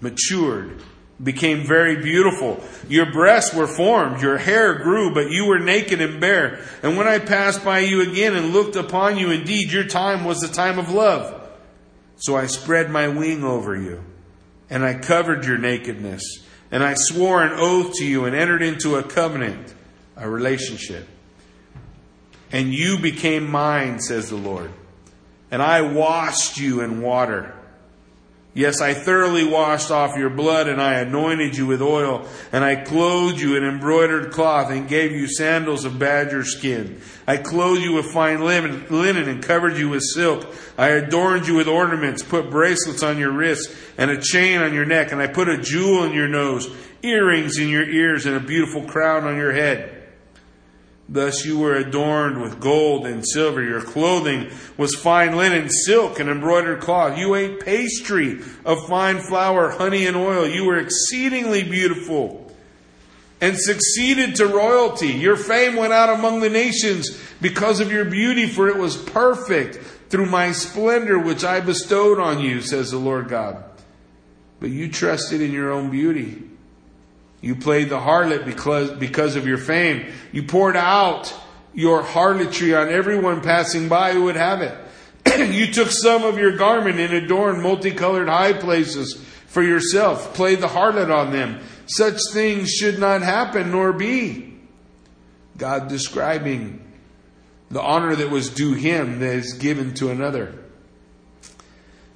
matured, became very beautiful. Your breasts were formed, your hair grew, but you were naked and bare. And when I passed by you again and looked upon you, indeed your time was the time of love. So I spread my wing over you, and I covered your nakedness, and I swore an oath to you and entered into a covenant, a relationship. And you became mine, says the Lord and I washed you in water. Yes, I thoroughly washed off your blood, and I anointed you with oil, and I clothed you in embroidered cloth, and gave you sandals of badger skin. I clothed you with fine linen, and covered you with silk. I adorned you with ornaments, put bracelets on your wrists, and a chain on your neck, and I put a jewel in your nose, earrings in your ears, and a beautiful crown on your head. Thus you were adorned with gold and silver. Your clothing was fine linen, silk, and embroidered cloth. You ate pastry of fine flour, honey, and oil. You were exceedingly beautiful and succeeded to royalty. Your fame went out among the nations because of your beauty, for it was perfect through my splendor which I bestowed on you, says the Lord God. But you trusted in your own beauty. You played the harlot because, because of your fame. You poured out your harlotry on everyone passing by who would have it. *clears throat* you took some of your garment and adorned multicolored high places for yourself, played the harlot on them. Such things should not happen nor be. God describing the honor that was due him that is given to another.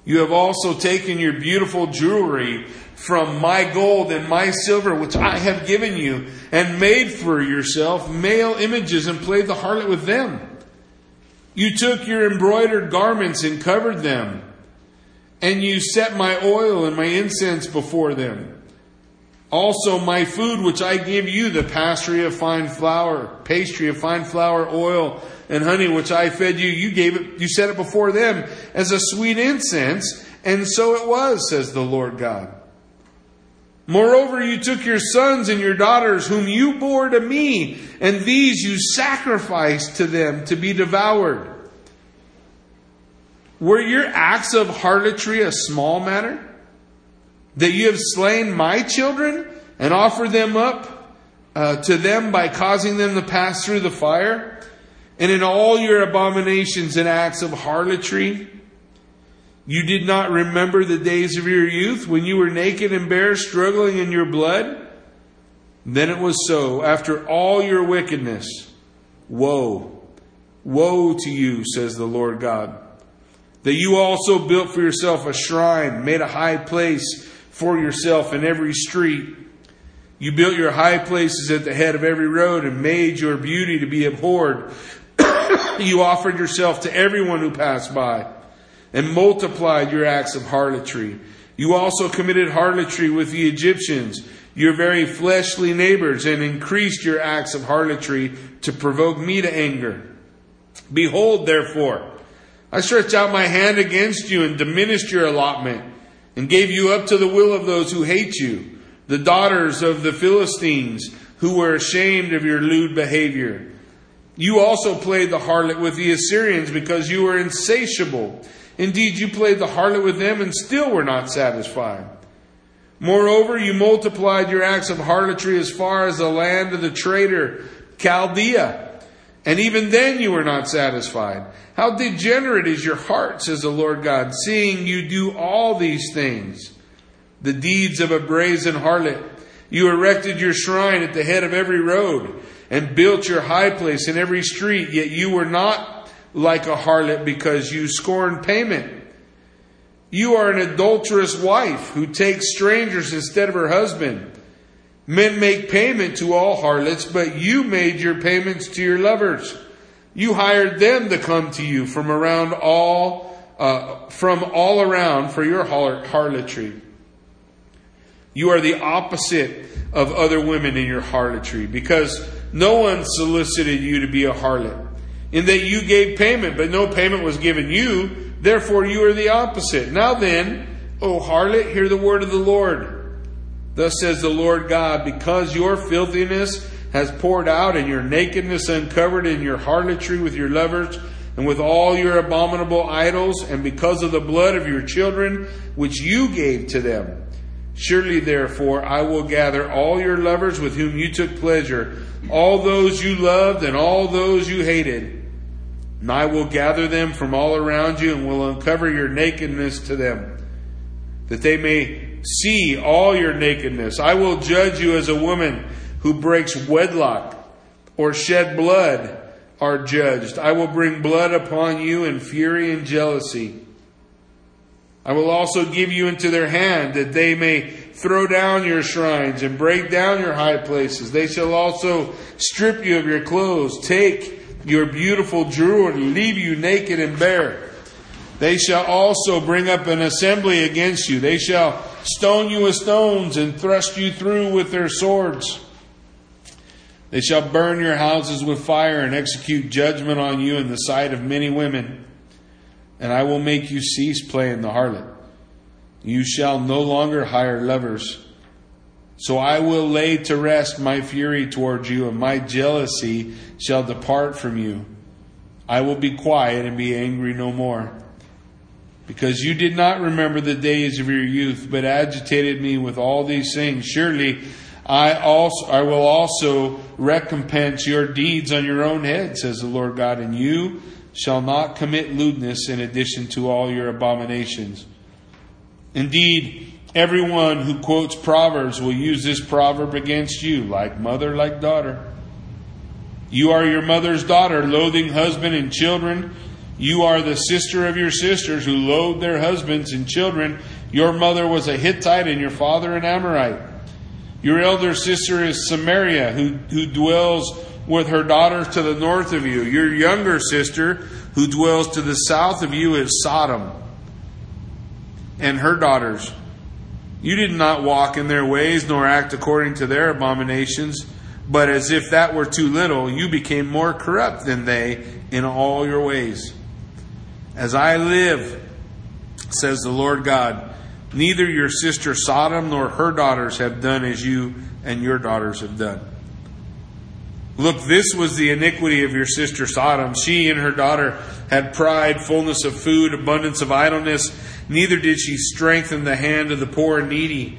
You have also taken your beautiful jewelry from my gold and my silver, which I have given you, and made for yourself male images and played the harlot with them. You took your embroidered garments and covered them, and you set my oil and my incense before them. Also, my food, which I give you, the pastry of fine flour, pastry of fine flour, oil, and honey, which I fed you, you gave it, you set it before them as a sweet incense, and so it was, says the Lord God. Moreover, you took your sons and your daughters, whom you bore to me, and these you sacrificed to them to be devoured. Were your acts of harlotry a small matter? That you have slain my children and offered them up uh, to them by causing them to pass through the fire? And in all your abominations and acts of harlotry, you did not remember the days of your youth when you were naked and bare, struggling in your blood? Then it was so. After all your wickedness, woe, woe to you, says the Lord God, that you also built for yourself a shrine, made a high place for yourself in every street. You built your high places at the head of every road and made your beauty to be abhorred. You offered yourself to everyone who passed by and multiplied your acts of harlotry. You also committed harlotry with the Egyptians, your very fleshly neighbors, and increased your acts of harlotry to provoke me to anger. Behold, therefore, I stretched out my hand against you and diminished your allotment, and gave you up to the will of those who hate you, the daughters of the Philistines, who were ashamed of your lewd behavior. You also played the harlot with the Assyrians because you were insatiable. Indeed, you played the harlot with them and still were not satisfied. Moreover, you multiplied your acts of harlotry as far as the land of the traitor Chaldea. And even then you were not satisfied. How degenerate is your heart, says the Lord God, seeing you do all these things. The deeds of a brazen harlot. You erected your shrine at the head of every road and built your high place in every street, yet you were not like a harlot because you scorned payment. You are an adulterous wife who takes strangers instead of her husband. Men make payment to all harlots, but you made your payments to your lovers. You hired them to come to you from around all, uh, from all around for your harlotry. You are the opposite of other women in your harlotry because no one solicited you to be a harlot. In that you gave payment, but no payment was given you. Therefore, you are the opposite. Now then, O harlot, hear the word of the Lord. Thus says the Lord God, because your filthiness has poured out and your nakedness uncovered and your harlotry with your lovers and with all your abominable idols, and because of the blood of your children which you gave to them. Surely, therefore, I will gather all your lovers with whom you took pleasure, all those you loved and all those you hated. And I will gather them from all around you and will uncover your nakedness to them, that they may see all your nakedness. I will judge you as a woman who breaks wedlock or shed blood are judged. I will bring blood upon you in fury and jealousy. I will also give you into their hand that they may throw down your shrines and break down your high places. They shall also strip you of your clothes, take your beautiful jewelry, leave you naked and bare. They shall also bring up an assembly against you. They shall stone you with stones and thrust you through with their swords. They shall burn your houses with fire and execute judgment on you in the sight of many women. And I will make you cease playing the harlot. You shall no longer hire lovers. So I will lay to rest my fury towards you, and my jealousy shall depart from you. I will be quiet and be angry no more. Because you did not remember the days of your youth, but agitated me with all these things. Surely I also I will also recompense your deeds on your own head, says the Lord God, and you shall not commit lewdness in addition to all your abominations. Indeed, everyone who quotes Proverbs will use this proverb against you, like mother, like daughter. You are your mother's daughter, loathing husband and children. You are the sister of your sisters who loathe their husbands and children. Your mother was a Hittite and your father an Amorite. Your elder sister is Samaria, who, who dwells with her daughters to the north of you. Your younger sister, who dwells to the south of you, is Sodom and her daughters. You did not walk in their ways, nor act according to their abominations, but as if that were too little, you became more corrupt than they in all your ways. As I live, says the Lord God, neither your sister Sodom nor her daughters have done as you and your daughters have done. Look, this was the iniquity of your sister Sodom. She and her daughter had pride, fullness of food, abundance of idleness. Neither did she strengthen the hand of the poor and needy.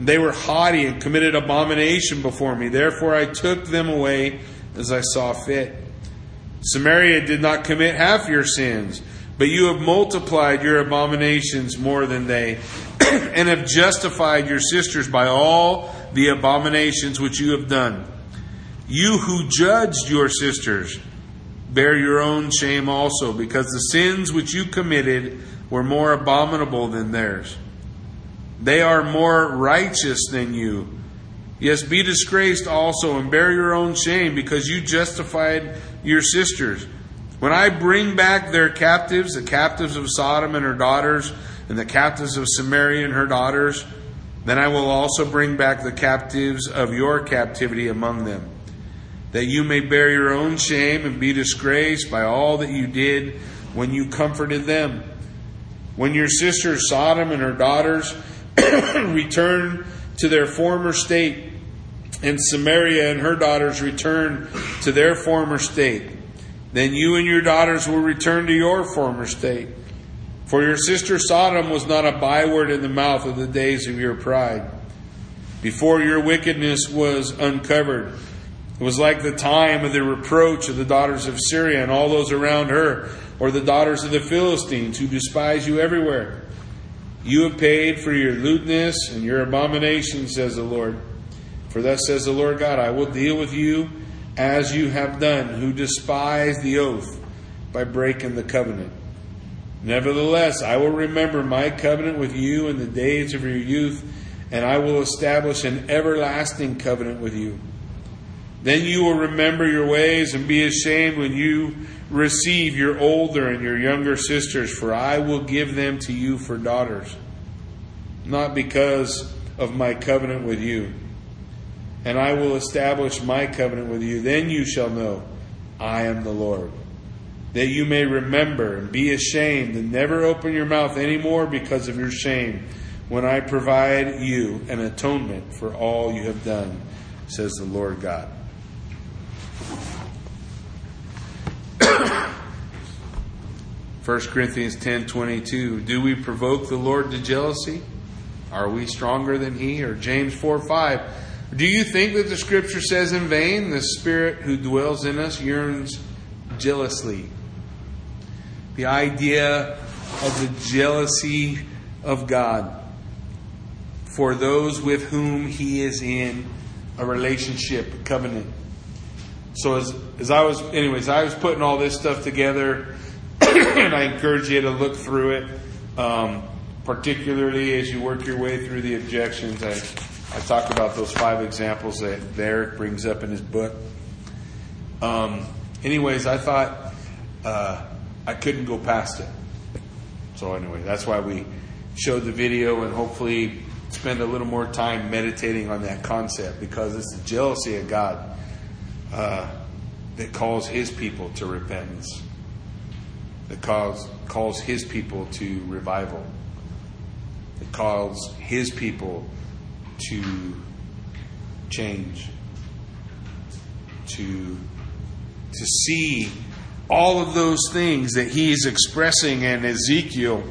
They were haughty and committed abomination before me. Therefore I took them away as I saw fit. Samaria did not commit half your sins, but you have multiplied your abominations more than they, *clears throat* and have justified your sisters by all the abominations which you have done. You who judged your sisters, bear your own shame also, because the sins which you committed were more abominable than theirs. They are more righteous than you. Yes, be disgraced also and bear your own shame, because you justified your sisters. When I bring back their captives, the captives of Sodom and her daughters, and the captives of Samaria and her daughters, then I will also bring back the captives of your captivity among them that you may bear your own shame and be disgraced by all that you did when you comforted them. When your sister Sodom and her daughters *clears throat* return to their former state, and Samaria and her daughters return to their former state, then you and your daughters will return to your former state. For your sister Sodom was not a byword in the mouth of the days of your pride. Before your wickedness was uncovered, it was like the time of the reproach of the daughters of Syria and all those around her, or the daughters of the Philistines who despise you everywhere. You have paid for your lewdness and your abomination, says the Lord. For thus says the Lord God, I will deal with you as you have done, who despise the oath by breaking the covenant. Nevertheless, I will remember my covenant with you in the days of your youth, and I will establish an everlasting covenant with you. Then you will remember your ways and be ashamed when you receive your older and your younger sisters, for I will give them to you for daughters, not because of my covenant with you. And I will establish my covenant with you. Then you shall know I am the Lord. That you may remember and be ashamed and never open your mouth anymore because of your shame when I provide you an atonement for all you have done, says the Lord God. 1 Corinthians 10:22 Do we provoke the Lord to jealousy? Are we stronger than he? Or James 4:5 Do you think that the scripture says in vain the spirit who dwells in us yearns jealously? The idea of the jealousy of God for those with whom he is in a relationship, a covenant. So as as I was anyways, I was putting all this stuff together *coughs* and I encourage you to look through it, um, particularly as you work your way through the objections. I, I talk about those five examples that Derek brings up in his book. Um, anyways, I thought uh, I couldn't go past it. So, anyway, that's why we showed the video and hopefully spend a little more time meditating on that concept because it's the jealousy of God. Uh, that calls his people to repentance, that calls, calls his people to revival, that calls his people to change, to, to see all of those things that he's expressing in Ezekiel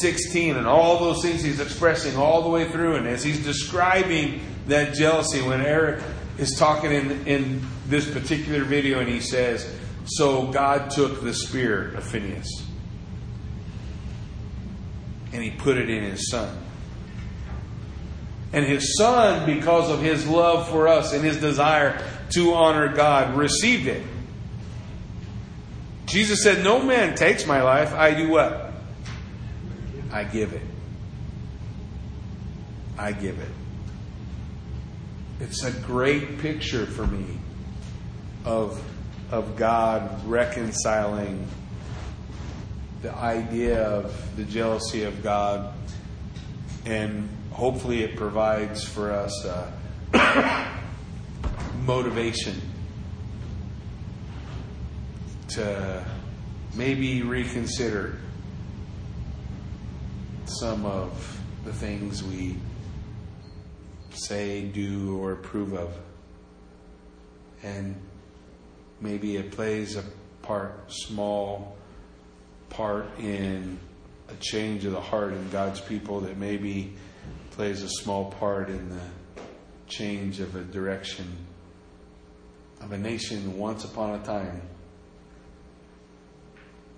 16 and all those things he's expressing all the way through. And as he's describing that jealousy, when Erik is talking in, in this particular video and he says, So God took the spirit of Phineas and he put it in his son. And his son, because of his love for us and his desire to honor God, received it. Jesus said, No man takes my life. I do what? I give it. I give it. It's a great picture for me of, of God reconciling the idea of the jealousy of God, and hopefully it provides for us *coughs* motivation to maybe reconsider some of the things we say, do, or approve of. And maybe it plays a part, small part in a change of the heart in God's people that maybe plays a small part in the change of a direction of a nation once upon a time.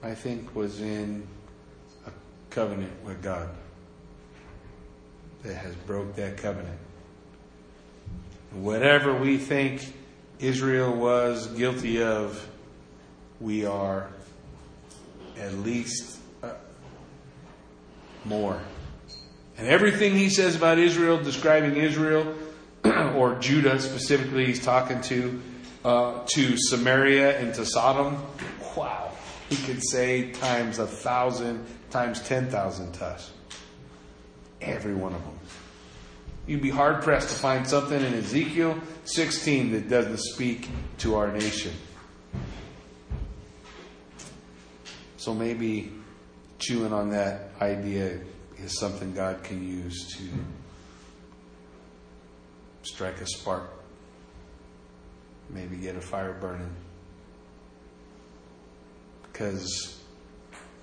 I think was in a covenant with God that has broke that covenant. Whatever we think Israel was guilty of, we are at least uh, more. And everything he says about Israel, describing Israel, *clears throat* or Judah specifically, he's talking to, uh, to Samaria and to Sodom. Wow. He could say times a thousand, times ten thousand to us. Every one of them. You'd be hard pressed to find something in Ezekiel 16 that doesn't speak to our nation. So maybe chewing on that idea is something God can use to strike a spark, maybe get a fire burning. Because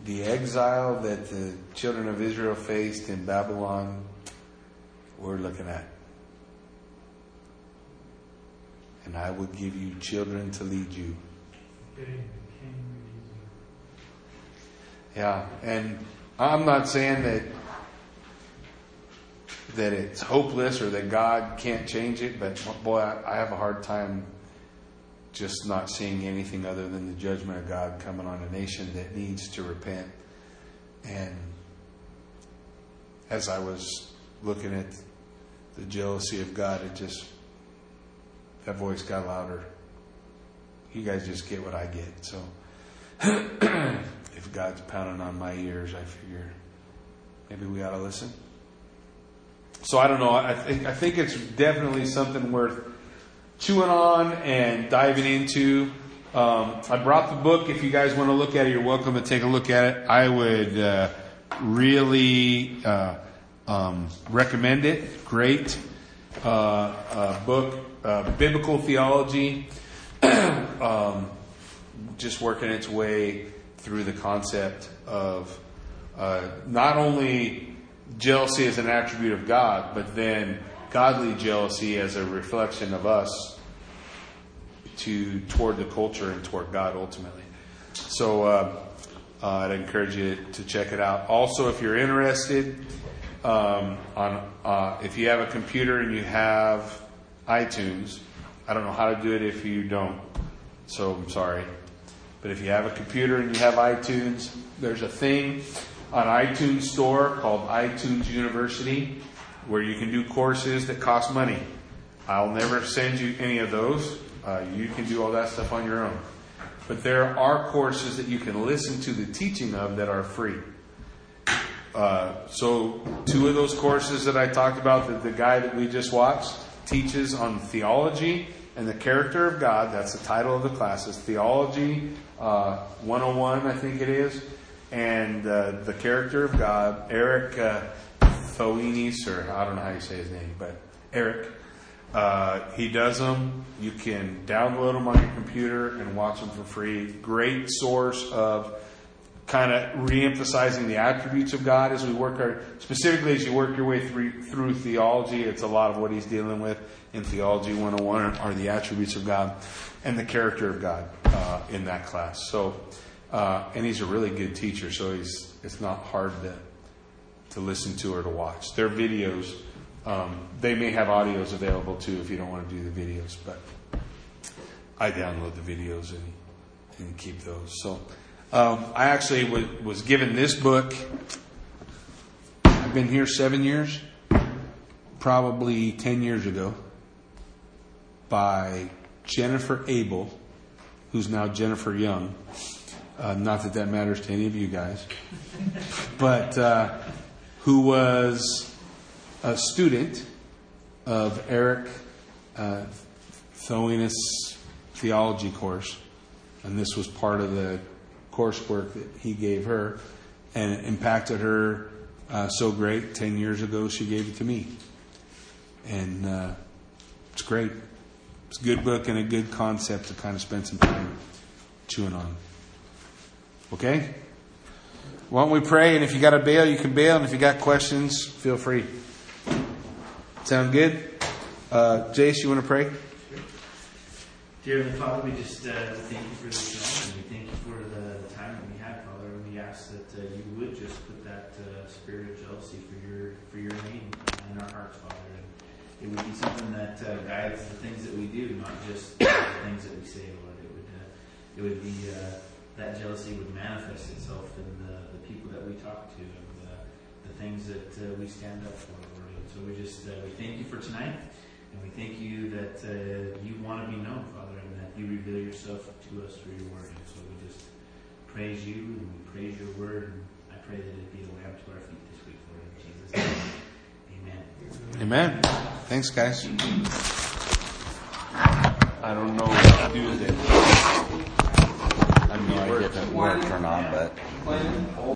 the exile that the children of Israel faced in Babylon, we're looking at. And I will give you children to lead you. Yeah, and I'm not saying that that it's hopeless or that God can't change it, but boy, I, I have a hard time just not seeing anything other than the judgment of God coming on a nation that needs to repent. And as I was looking at the jealousy of God, it just, that voice got louder. You guys just get what I get. So *clears throat* if God's pounding on my ears, I figure maybe we ought to listen. So I don't know. I think, I think it's definitely something worth chewing on and diving into. Um, I brought the book. If you guys want to look at it, you're welcome to take a look at it. I would uh, really uh, um, recommend it. Great uh, uh book, uh, biblical theology, *clears throat* um, just working its way through the concept of uh, not only jealousy as an attribute of God, but then godly jealousy as a reflection of us to toward the culture and toward God ultimately. So uh, I'd encourage you to check it out. Also, if you're interested, um, on uh, if you have a computer and you have iTunes, I don't know how to do it if you don't. So I'm sorry, but if you have a computer and you have iTunes, there's a thing on iTunes Store called iTunes University where you can do courses that cost money. I'll never send you any of those. Uh, you can do all that stuff on your own. But there are courses that you can listen to the teaching of that are free. Uh, so, two of those courses that I talked about, that the guy that we just watched teaches on theology and the character of God. That's the title of the class. It's Theology uh, 101, I think it is, and uh, the character of God. Erik uh, Thoennes, or I don't know how you say his name, but Erik. Uh, he does them. You can download them on your computer and watch them for free. Great source of kind of re-emphasizing the attributes of God as we work our specifically as you work your way through through theology. It's a lot of what he's dealing with in theology 101 are the attributes of God and the character of God uh, in that class. So, uh, and he's a really good teacher, so he's it's not hard to to listen to or to watch. Their videos, um, they may have audios available too if you don't want to do the videos, but I download the videos and, and keep those. So um, I actually was, was given this book. I've been here seven years, probably 10 years ago, by Jennifer Abel, who's now Jennifer Young. Uh, not that that matters to any of you guys, *laughs* but uh, who was a student of Erik uh, Thoennes theology course, and this was part of the coursework that he gave her, and it impacted her uh, so great. Ten years ago, she gave it to me, and uh, it's great. It's a good book and a good concept to kind of spend some time chewing on. Okay? Why don't we pray? And if you got to bail, you can bail. And if you got questions, feel free. Sound good? Uh, Jace, you want to pray? Dear Father, we just uh, thank you for this moment. We thank you for the, the time that we had, Father. And we ask that uh, you would just put that uh, spirit of jealousy for your for your name in our hearts, Father. And it would be something that uh, guides the things that we do, not just the things that we say, Lord. It would uh, it would be uh, that jealousy would manifest itself in the, the people that we talk to and the, things that uh, we stand up for, Lord. And so we just we thank you for tonight. And we thank you that you want to be known, Father, and that you reveal yourself to us through your word. And so we just praise you and we praise your word. And I pray that it be a lamp to our feet this week, Lord, in Jesus' name. Amen. Amen. Thanks, guys. I don't know what to do with it. I have no idea if it worked or not, but